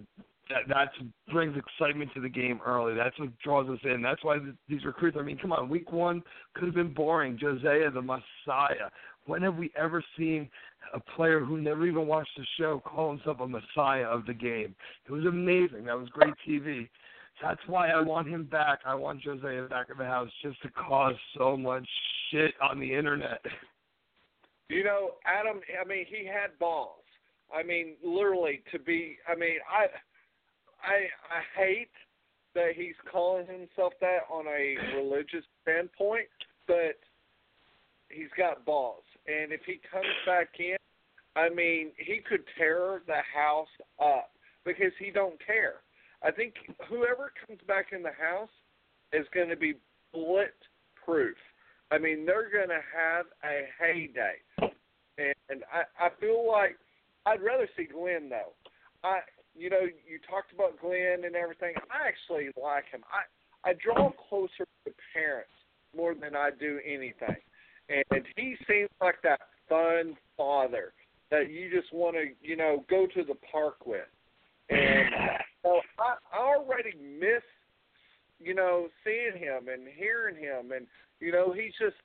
that that brings excitement to the game early. That's what draws us in. That's why th- these recruits. I mean, come on, week one could have been boring. Josiah, the Messiah. When have we ever seen a player who never even watched the show call himself a Messiah of the game? It was amazing. That was great TV. That's why I want him back. I want Josiah back in the house just to cause so much shit on the internet. You know, Adam. I mean, he had balls. I mean, literally to be. I mean, I, I, I hate that he's calling himself that on a religious standpoint, but he's got balls, and if he comes back in, I mean, he could tear the house up because he don't care. I think whoever comes back in the house is going to be bullet proof. I mean, they're going to have a heyday, and I I feel like I'd rather see Glenn though. I you know you talked about Glenn and everything. I actually like him. I I draw closer to parents more than I do anything, and he seems like that fun father that you just want to you know go to the park with. And so I, I already miss you know seeing him and hearing him, and you know he's just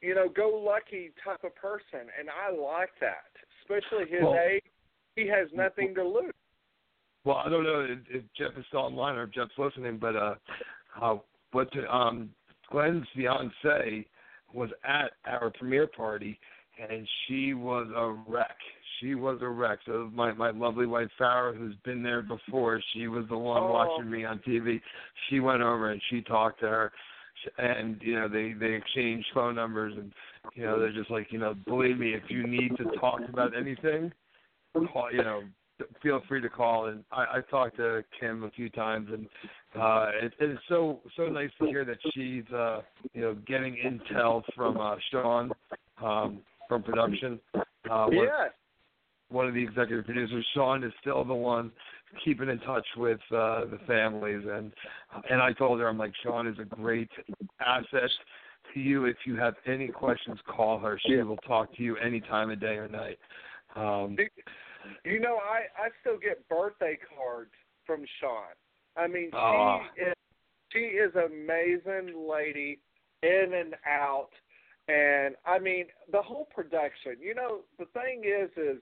you know go lucky type of person, and I like that, especially his Well- age. He has nothing to lose. Well, I don't know if, if Jeff is still online or if Jeff's listening, but uh, uh, but um, Glenn's fiance was at our premiere party, and she was a wreck. She was a wreck. So my my lovely wife Farrah, who's been there mm-hmm. before, she was the one Oh. watching me on TV. She went over and she talked to her, and you know they they exchanged phone numbers, and you know they're just like you know believe me if you need to talk about anything, call you know feel free to call and I, I talked to Kim a few times and uh it, it's so so nice to hear that she's uh you know getting intel from uh Sean um from production. Uh one, Yeah. one of the executive producers, Sean is still the one keeping in touch with uh the families and and I told her I'm like Sean is a great asset to you if you have any questions call her. She will talk to you any time of day or night. Um You know, I I still get birthday cards from Sean. I mean, she Aw. is she is amazing lady, in and out, and I mean the whole production. You know, the thing is, is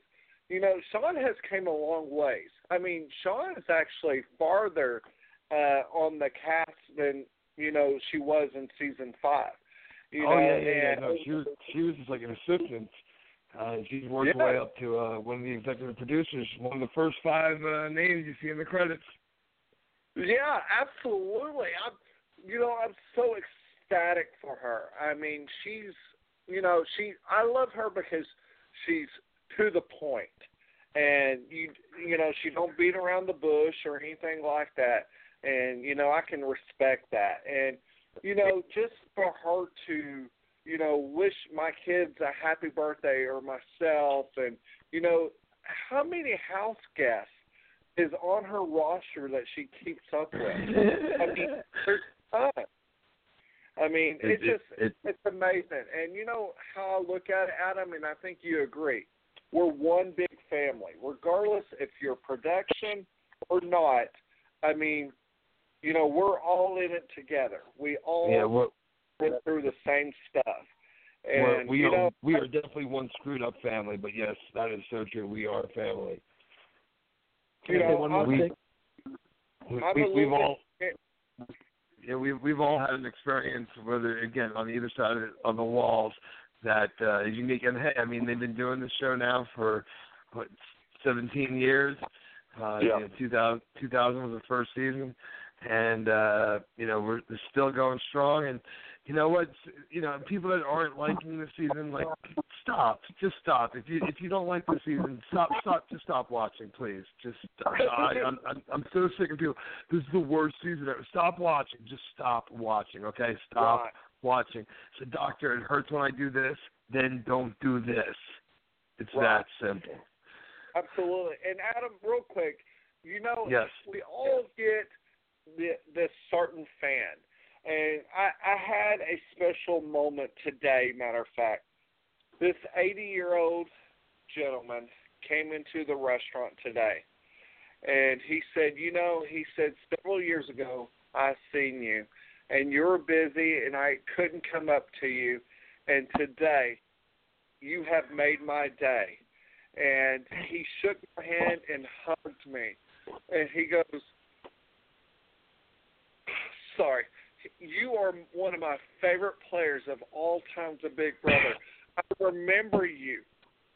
you know, Sean has came a long ways. I mean, Sean is actually farther uh on the cast than you know she was in season five. You oh know, yeah, yeah, yeah. No, she was she was just like an assistant. Uh, she's worked Yeah. her way up to uh, one of the executive producers, one of the first five uh, names you see in the credits. Yeah, absolutely. I'm, you know, I'm so ecstatic for her. I mean, she's, you know, she. I love her because she's to the point, and you, you know, she don't beat around the bush or anything like that. And you know, I can respect that. And you know, just for her to, you know, wish my kids a happy birthday or myself, and you know, how many house guests is on her roster that she keeps up with. I mean, there's tons. I mean, It- it's just it- it's amazing. And you know how I look at it, Adam, and I think you agree. We're one big family, regardless if you're production or not. I mean, you know, we're all in it together. We all yeah, we're, went through the same stuff. we're, And we you are we are definitely one screwed up family, but yes, that is so true. We are a family. You know, one we- thing? We, I'm we, a we've all bit- yeah, we've we've all had an experience, whether again on either side of, of the walls, that uh, is unique. And hey, I mean, they've been doing this show now for what 17 years. Uh, Yeah. you know, 2000, 2000 was the first season, and uh, you know we're we're still going strong. And you know what? You know, people that aren't liking the season, like stop, just stop. If you if you don't like the season, stop, stop, just stop watching, please. Just. I, I'm I'm I'm so sick of people. This is the worst season ever. Stop watching. Just stop watching. Okay, stop Right. watching. So, doctor, it hurts when I do this. Then don't do this. It's Right. that simple. Absolutely. And Adam, real quick, you know, Yes. we all get the, this certain fan, and I, I had a special moment today. Matter of fact, this 80-year-old gentleman came into the restaurant today, and he said, you know, he said several years ago I seen you, and you were busy, and I couldn't come up to you, and today you have made my day. And he shook my hand and hugged me, and he goes, sorry, you are one of my favorite players of all times of Big Brother. I remember you,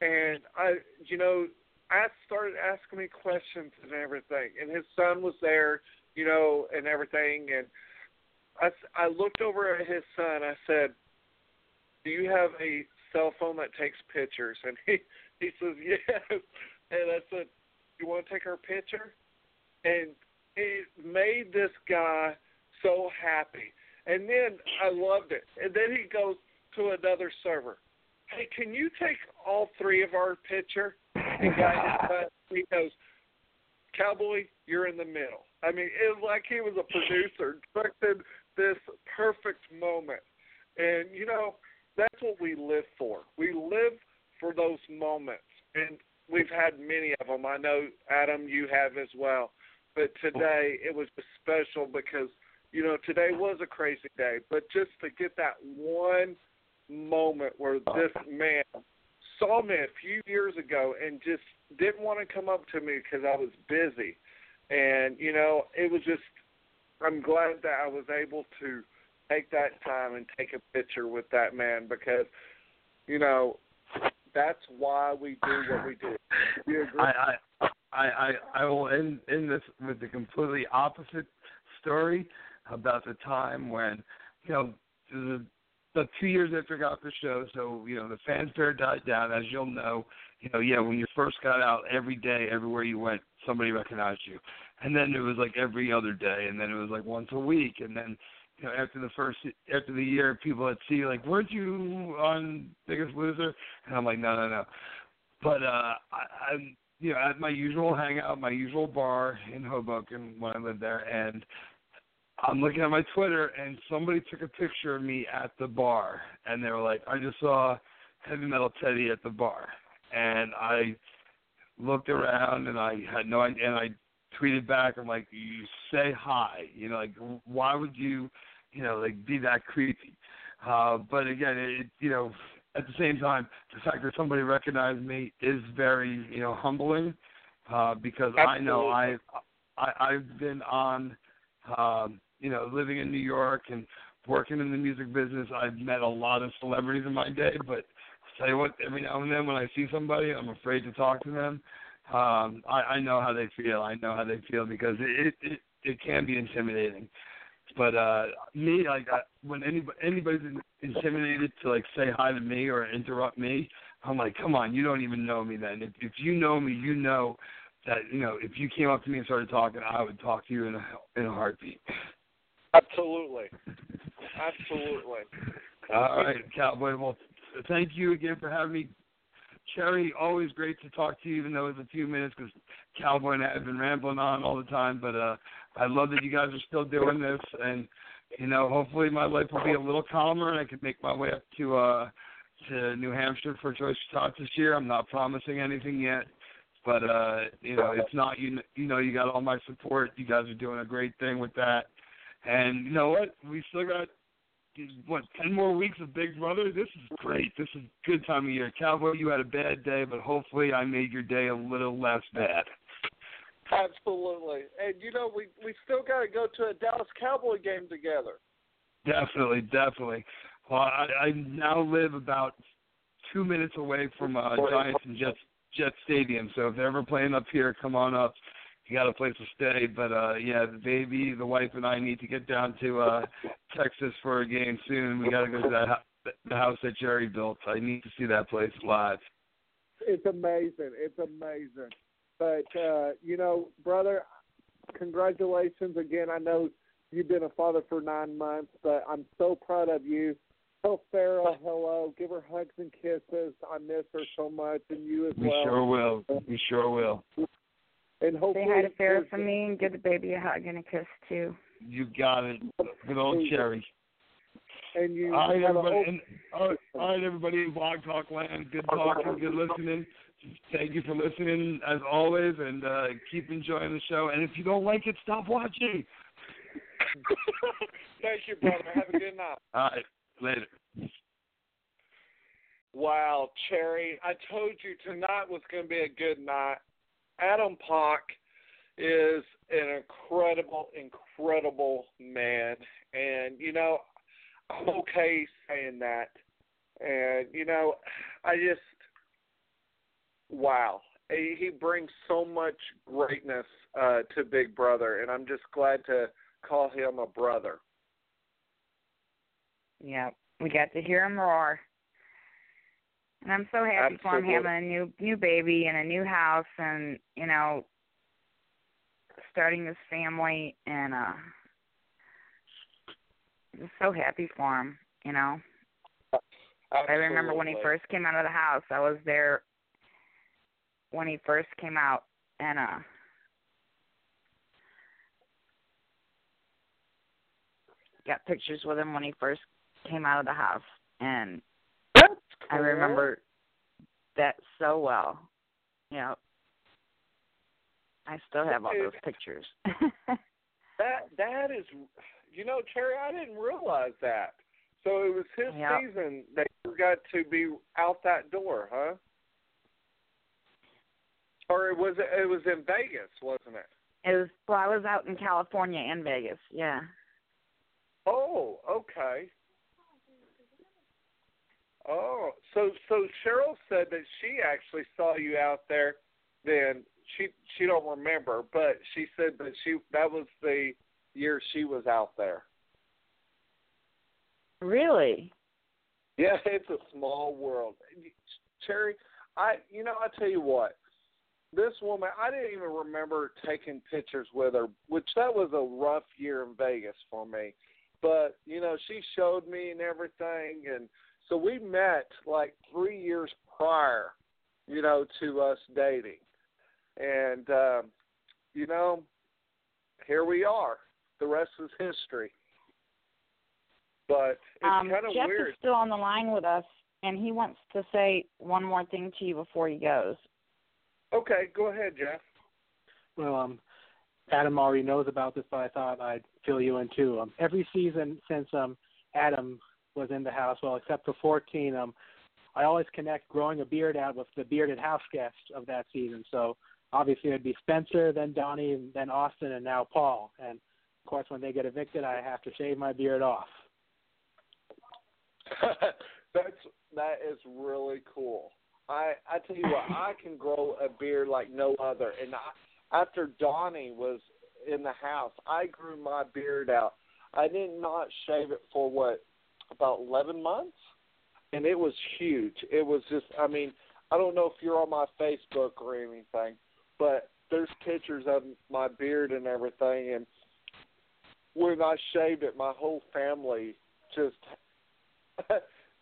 and I, you know, I started asking me questions and everything, and his son was there, you know, and everything, and I, I looked over at his son. I said, "Do you have a cell phone that takes pictures?" And he he says, "Yes." And I said, "You want to take our picture?" And it made this guy so happy. And then I loved it. And then he goes to another server. Hey, can you take all three of our picture? And guy uh, he goes, Cowboy, you're in the middle. I mean, it was like he was a producer directed this perfect moment. And you know, that's what we live for. We live for those moments, and we've had many of them. I know Adam, you have as well. But today it was special because you know, today was a crazy day, but just to get that one moment where this man saw me a few years ago and just didn't want to come up to me because I was busy. And, you know, it was just, I'm glad that I was able to take that time and take a picture with that man because, you know, that's why we do what we do. You agree? I, I I I will end end this with the completely opposite story about the time when, you know, the, the two years after I got the show, so you know the fanfare died down. As you'll know, you know, yeah, when you first got out, every day, everywhere you went, somebody recognized you, and then it was like every other day, and then it was like once a week, and then you know, after the first after the year, people would see like, "Weren't you on Biggest Loser?" And I'm like, "No, no, no." But uh, I, I'm you know at my usual hangout, my usual bar in Hoboken when I lived there, and I'm looking at my Twitter and somebody took a picture of me at the bar and they were like, I just saw Heavy Metal Teddy at the bar. And I looked around and I had no idea and I tweeted back, I'm like, You say hi. You know, like why would you, you know, like be that creepy? Uh but again it you know, at the same time, the fact that somebody recognized me is very, you know, humbling. Uh because Absolutely. I know I I I've been on um you know, living in New York and working in the music business, I've met a lot of celebrities in my day. But I'll tell you what, every now and then when I see somebody, I'm afraid to talk to them. Um, I, I know how they feel. I know how they feel because it it it can be intimidating. But uh me, like I, when anybody anybody's intimidated to like say hi to me or interrupt me, I'm like, come on, you don't even know me. Then if if you know me, you know that you know if you came up to me and started talking, I would talk to you in a in a heartbeat. Absolutely. Absolutely. All right, Cowboy. Well, thank you again for having me. Cherry, always great to talk to you, even though it's a few minutes, because Cowboy and I have been rambling on all the time. But uh, I love that you guys are still doing this, and you know, hopefully my life will be a little calmer, and I can make my way up to uh, to New Hampshire for Choice Talk this year. I'm not promising anything yet, but uh, you know, it's not you. You know, you got all my support. You guys are doing a great thing with that and you know what? We still got what ten more weeks of Big Brother. This is great. This is a good time of year. Cowboy, you had a bad day, but hopefully I made your day a little less bad. Absolutely. And you know, we we still got to go to a Dallas Cowboy game together. Definitely, definitely. Well, I, I now live about two minutes away from uh, Giants and Jets Jet Stadium. So if they're ever playing up here, come on up you got a place to stay. But uh yeah, the baby, the wife, and I need to get down to uh Texas for a game soon. We got to go to that the house that Jerry built. I need to see that place live. It's amazing. It's amazing. But uh, you know, brother, congratulations again. I know you've been a father for nine months, but I'm so proud of you. Tell Farrah hello. Give her hugs and kisses. I miss her so much, and you as we well. We sure will. We sure will. And hopefully, say hi to Farrah for me and give the baby a hug and a kiss too. You got it. Good old Cherry. and you All right, everybody. And, all right, all right, everybody in Blog Talk Land. Good talking, good listening. Thank you for listening as always, and uh, keep enjoying the show. And if you don't like it, stop watching. Thank you, brother. Have a good night. All right, later. Wow, Cherry, I told you tonight was going to be a good night. Adam Poch is an incredible, incredible man. And, you know, I'm okay saying that. And, you know, I just, wow. He brings so much greatness uh, to Big Brother, and I'm just glad to call him a brother. Yeah, we got to hear him roar. And I'm so happy for him. Having a new new baby and a new house and, you know, starting his family. And uh I'm just so happy for him, you know. I remember when he first came out of the house. I was there when he first came out. And uh got pictures with him when he first came out of the house. And I remember that so well. You know, I still have all those pictures. That that is, you know, Terry. I didn't realize that. So it was his Yep. season that you got to be out that door, huh? Or it was it was in Vegas, wasn't it? it was well, I was out in California and Vegas. Yeah. Oh, okay. Oh, so so Cheryl said that she actually saw you out there. Then she she don't remember, but she said that she that was the year she was out there. Really? Yeah, it's a small world. Cherry, I you know, I tell you what. This woman, I didn't even remember taking pictures with her, which that was a rough year in Vegas for me. But, you know, she showed me and everything and so we met like 3 years prior, you know, to us dating. And um you know, here we are. The rest is history. But it's um kind of Jeff weird. is still on the line with us and he wants to say one more thing to you before he goes. Okay, go ahead, Jeff. Well, um, Adam already knows about this, but I thought I'd fill you in too. Um, every season since um Adam was in the house, well, except for 14, um, I always connect growing a beard out with the bearded house guest of that season. So obviously it'd be Spencer, then Donnie, then Austin, and now Paul. And of course, when they get evicted, I have to shave my beard off. That's that is really cool. I I tell you what, I can grow a beard like no other. And I, after Donnie was in the house, I grew my beard out. I did not shave it for what about eleven months, and it was huge. It was just, I mean, I don't know if you're on my Facebook or anything, but there's pictures of my beard and everything, and when I shaved it, my whole family just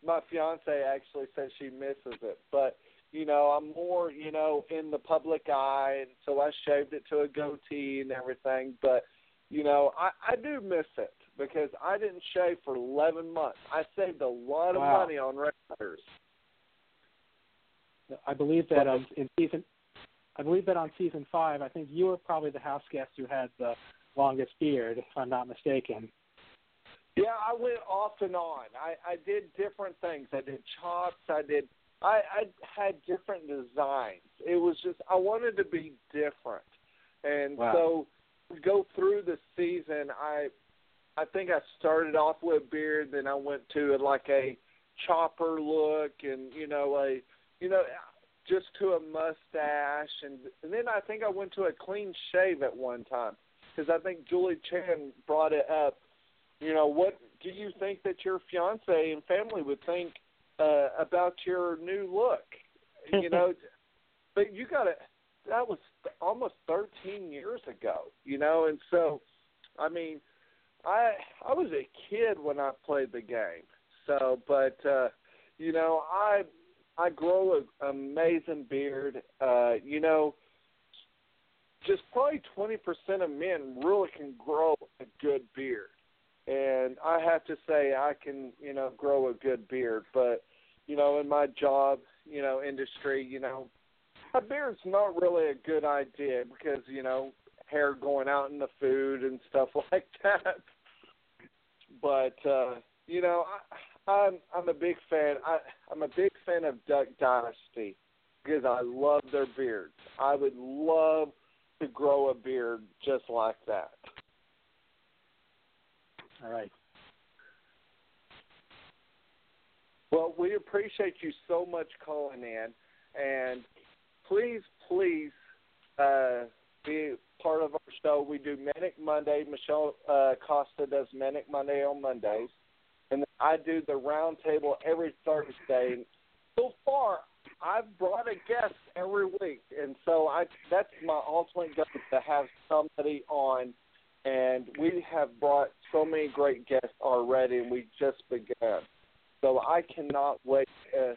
my fiance actually says she misses it, but you know I'm more you know in the public eye, and so I shaved it to a goatee and everything. But you know I I do miss it because I didn't shave for 11 months. I saved a lot of Wow. money on razors. I believe that um, in season, I believe that on season five, I think you were probably the house guest who had the longest beard, if I'm not mistaken. Yeah, I went off and on. I I did different things. I did chops. I did. I I had different designs. It was just I wanted to be different, and Wow. so go through the season. I I think I started off with a beard, then I went to like a chopper look, and you know a you know just to a mustache, and and then I think I went to a clean shave at one time because I think Julie Chen brought it up you know, what do you think that your fiance and family would think uh, about your new look? You know, but you got to. That was almost 13 years ago. You know, and so, I mean, I I was a kid when I played the game. So, but uh, you know, I I grow an amazing beard. Uh, you know, just probably 20% of men really can grow a good beard and I have to say I can, you know, grow a good beard, but you know, in my job, you know, industry, you know, a beard's not really a good idea because, you know, hair going out in the food and stuff like that. But uh, you know, I I'm I'm a big fan. I I'm a big fan of Duck Dynasty because I love their beards. I would love to grow a beard just like that. All right. Well, we appreciate you so much calling in, and please, please uh, be part of our show. We do Manic Monday. Michelle uh, Costa does Manic Monday on Mondays, and I do the roundtable every Thursday. So far, I've brought a guest every week, and so I that's my ultimate goal to have somebody on. And we have brought so many great guests already, and we just begun. So I cannot wait to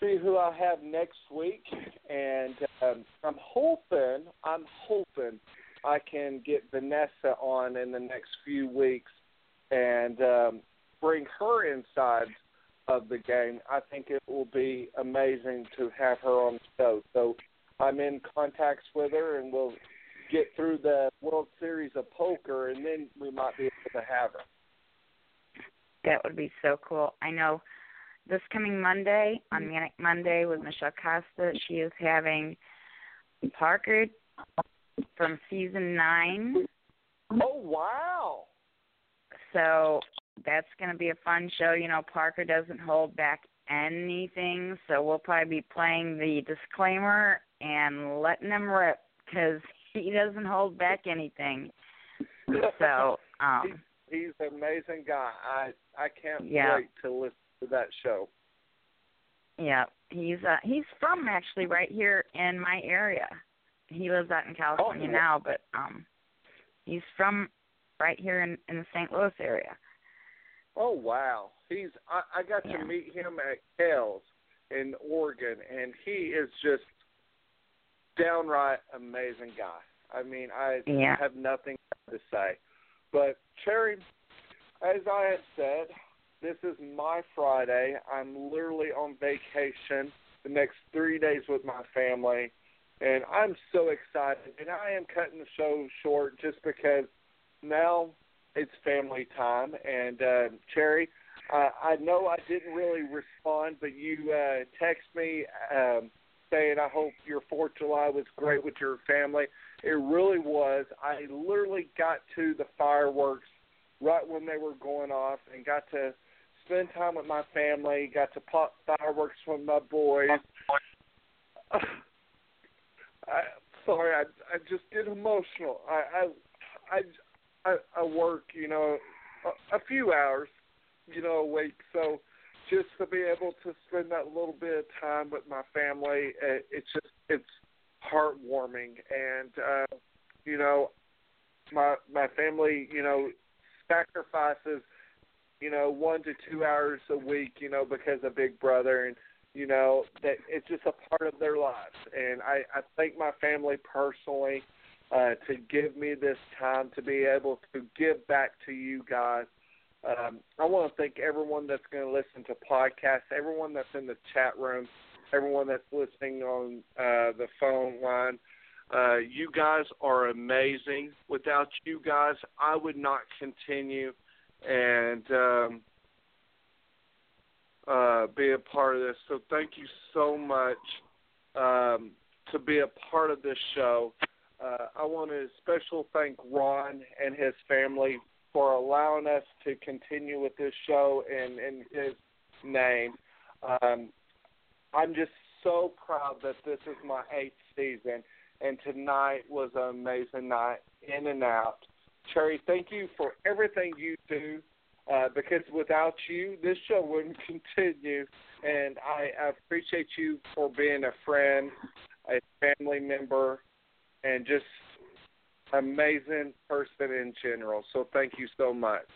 see who I have next week, and um, I'm hoping, I'm hoping I can get Vanessa on in the next few weeks and um, bring her inside of the game. I think it will be amazing to have her on the show. So I'm in contacts with her, and we'll get through the World Series of Poker, and then we might be able to have her. That would be so cool. I know this coming Monday on Manic Monday with Michelle Costa, she is having Parker from season nine. Oh wow! So that's going to be a fun show. You know, Parker doesn't hold back anything, so we'll probably be playing the disclaimer and letting him rip because he doesn't hold back anything. So, um, he's an amazing guy. I I can't Yeah. wait to listen to that show. yeah, he's uh he's from actually right here in my area. He lives out in California Oh, now, but um, he's from right here in in the St. Louis area. Oh wow, he's I, I got Yeah. to meet him at Kells in Oregon, and he is just downright amazing guy. I mean, I Yeah. have nothing to say. But Cherry, as I had said, this is my Friday. I'm literally on vacation the next three days with my family, and I'm so excited. And I am cutting the show short just because now it's family time. And uh, Cherry, uh, I know I didn't really respond, but you uh, text me um, saying I hope your Fourth of July was great with your family. It really was. I literally got to the fireworks right when they were going off and got to spend time with my family. Got to pop fireworks with my boys. I, sorry, I I just get emotional. I I I I, work, you know, a, a few hours, you know, a week. So just to be able to spend that little bit of time with my family, uh, it's just it's heartwarming, and uh, you know, my my family, you know, sacrifices, you know, one to two hours a week, you know, because of Big Brother, and you know that it's just a part of their lives, and I I thank my family personally uh, to give me this time to be able to give back to you guys. Um, I want to thank everyone that's going to listen to podcasts, everyone that's in the chat room, everyone that's listening on uh, the phone line. Uh, you guys are amazing. Without you guys, I would not continue and um, uh, be a part of this. So thank you so much um, to be a part of this show. Uh, I want to special thank Ron and his family for allowing us to continue with this show in, in his name. Um, I'm just so proud that this is my eighth season, and tonight was an amazing night, in and out. Cherry, thank you for everything you do, uh, because without you, this show wouldn't continue. And I, appreciate you for being a friend, a family member, and just an amazing person in general. So thank you so much.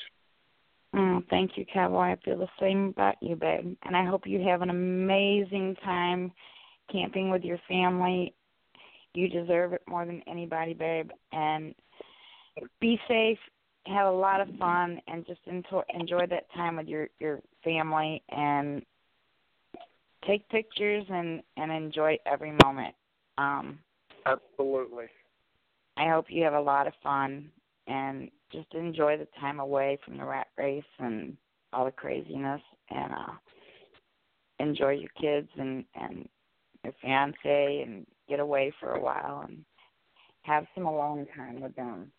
Mm, thank you, Cowboy. I feel the same about you, babe. And I hope you have an amazing time camping with your family. You deserve it more than anybody, babe. And be safe have a lot of fun and just enjoy enjoy that time with your your family and take pictures and and enjoy every moment. Um Absolutely. I hope you have a lot of fun and just enjoy the time away from the rat race and all the craziness and uh enjoy your kids and and your fiance and get away for a while and have some alone time with them.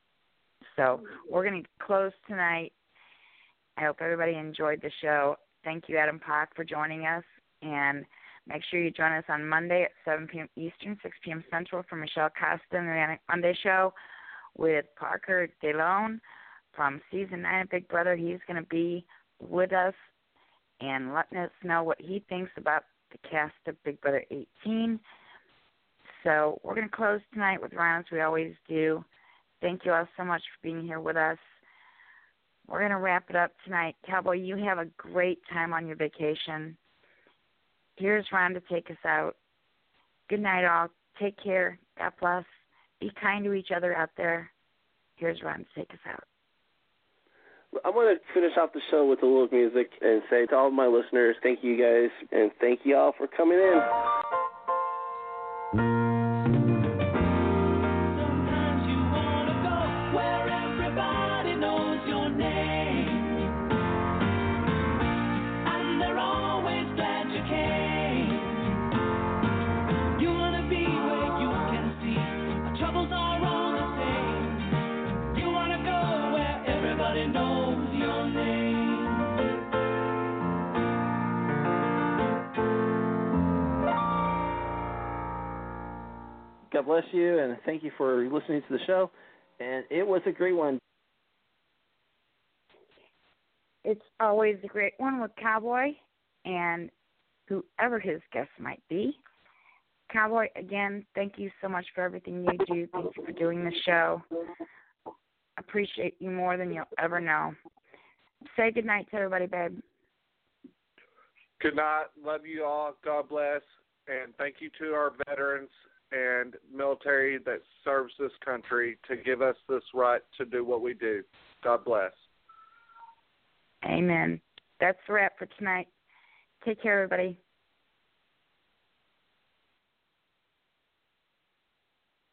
So we're going to close tonight. I hope everybody enjoyed the show. Thank you, Adam Poch, for joining us. And make sure you join us on Monday at 7 p.m. Eastern, 6 p.m. Central for Michelle Costa the Monday Show with Parker DeLone from season 9 of Big Brother. He's going to be with us and letting us know what he thinks about the cast of Big Brother 18. So we're going to close tonight with rounds we always do. Thank you all so much for being here with us. We're going to wrap it up tonight. Cowboy, you have a great time on your vacation. Here's Ron to take us out. Good night, all. Take care. God bless. Be kind to each other out there. Here's Ron to take us out. I want to finish off the show with a little music and say to all of my listeners, thank you guys, and thank you all for coming in. God bless you, and thank you for listening to the show. And it was a great one. It's always a great one with Cowboy and whoever his guest might be. Cowboy, again, thank you so much for everything you do. Thank you for doing the show. Appreciate you more than you'll ever know. Say goodnight to everybody, babe. Good night. Love you all. God bless. And thank you to our veterans and military that serves this country to give us this right to do what we do. God bless. Amen. That's the wrap for tonight. Take care, everybody.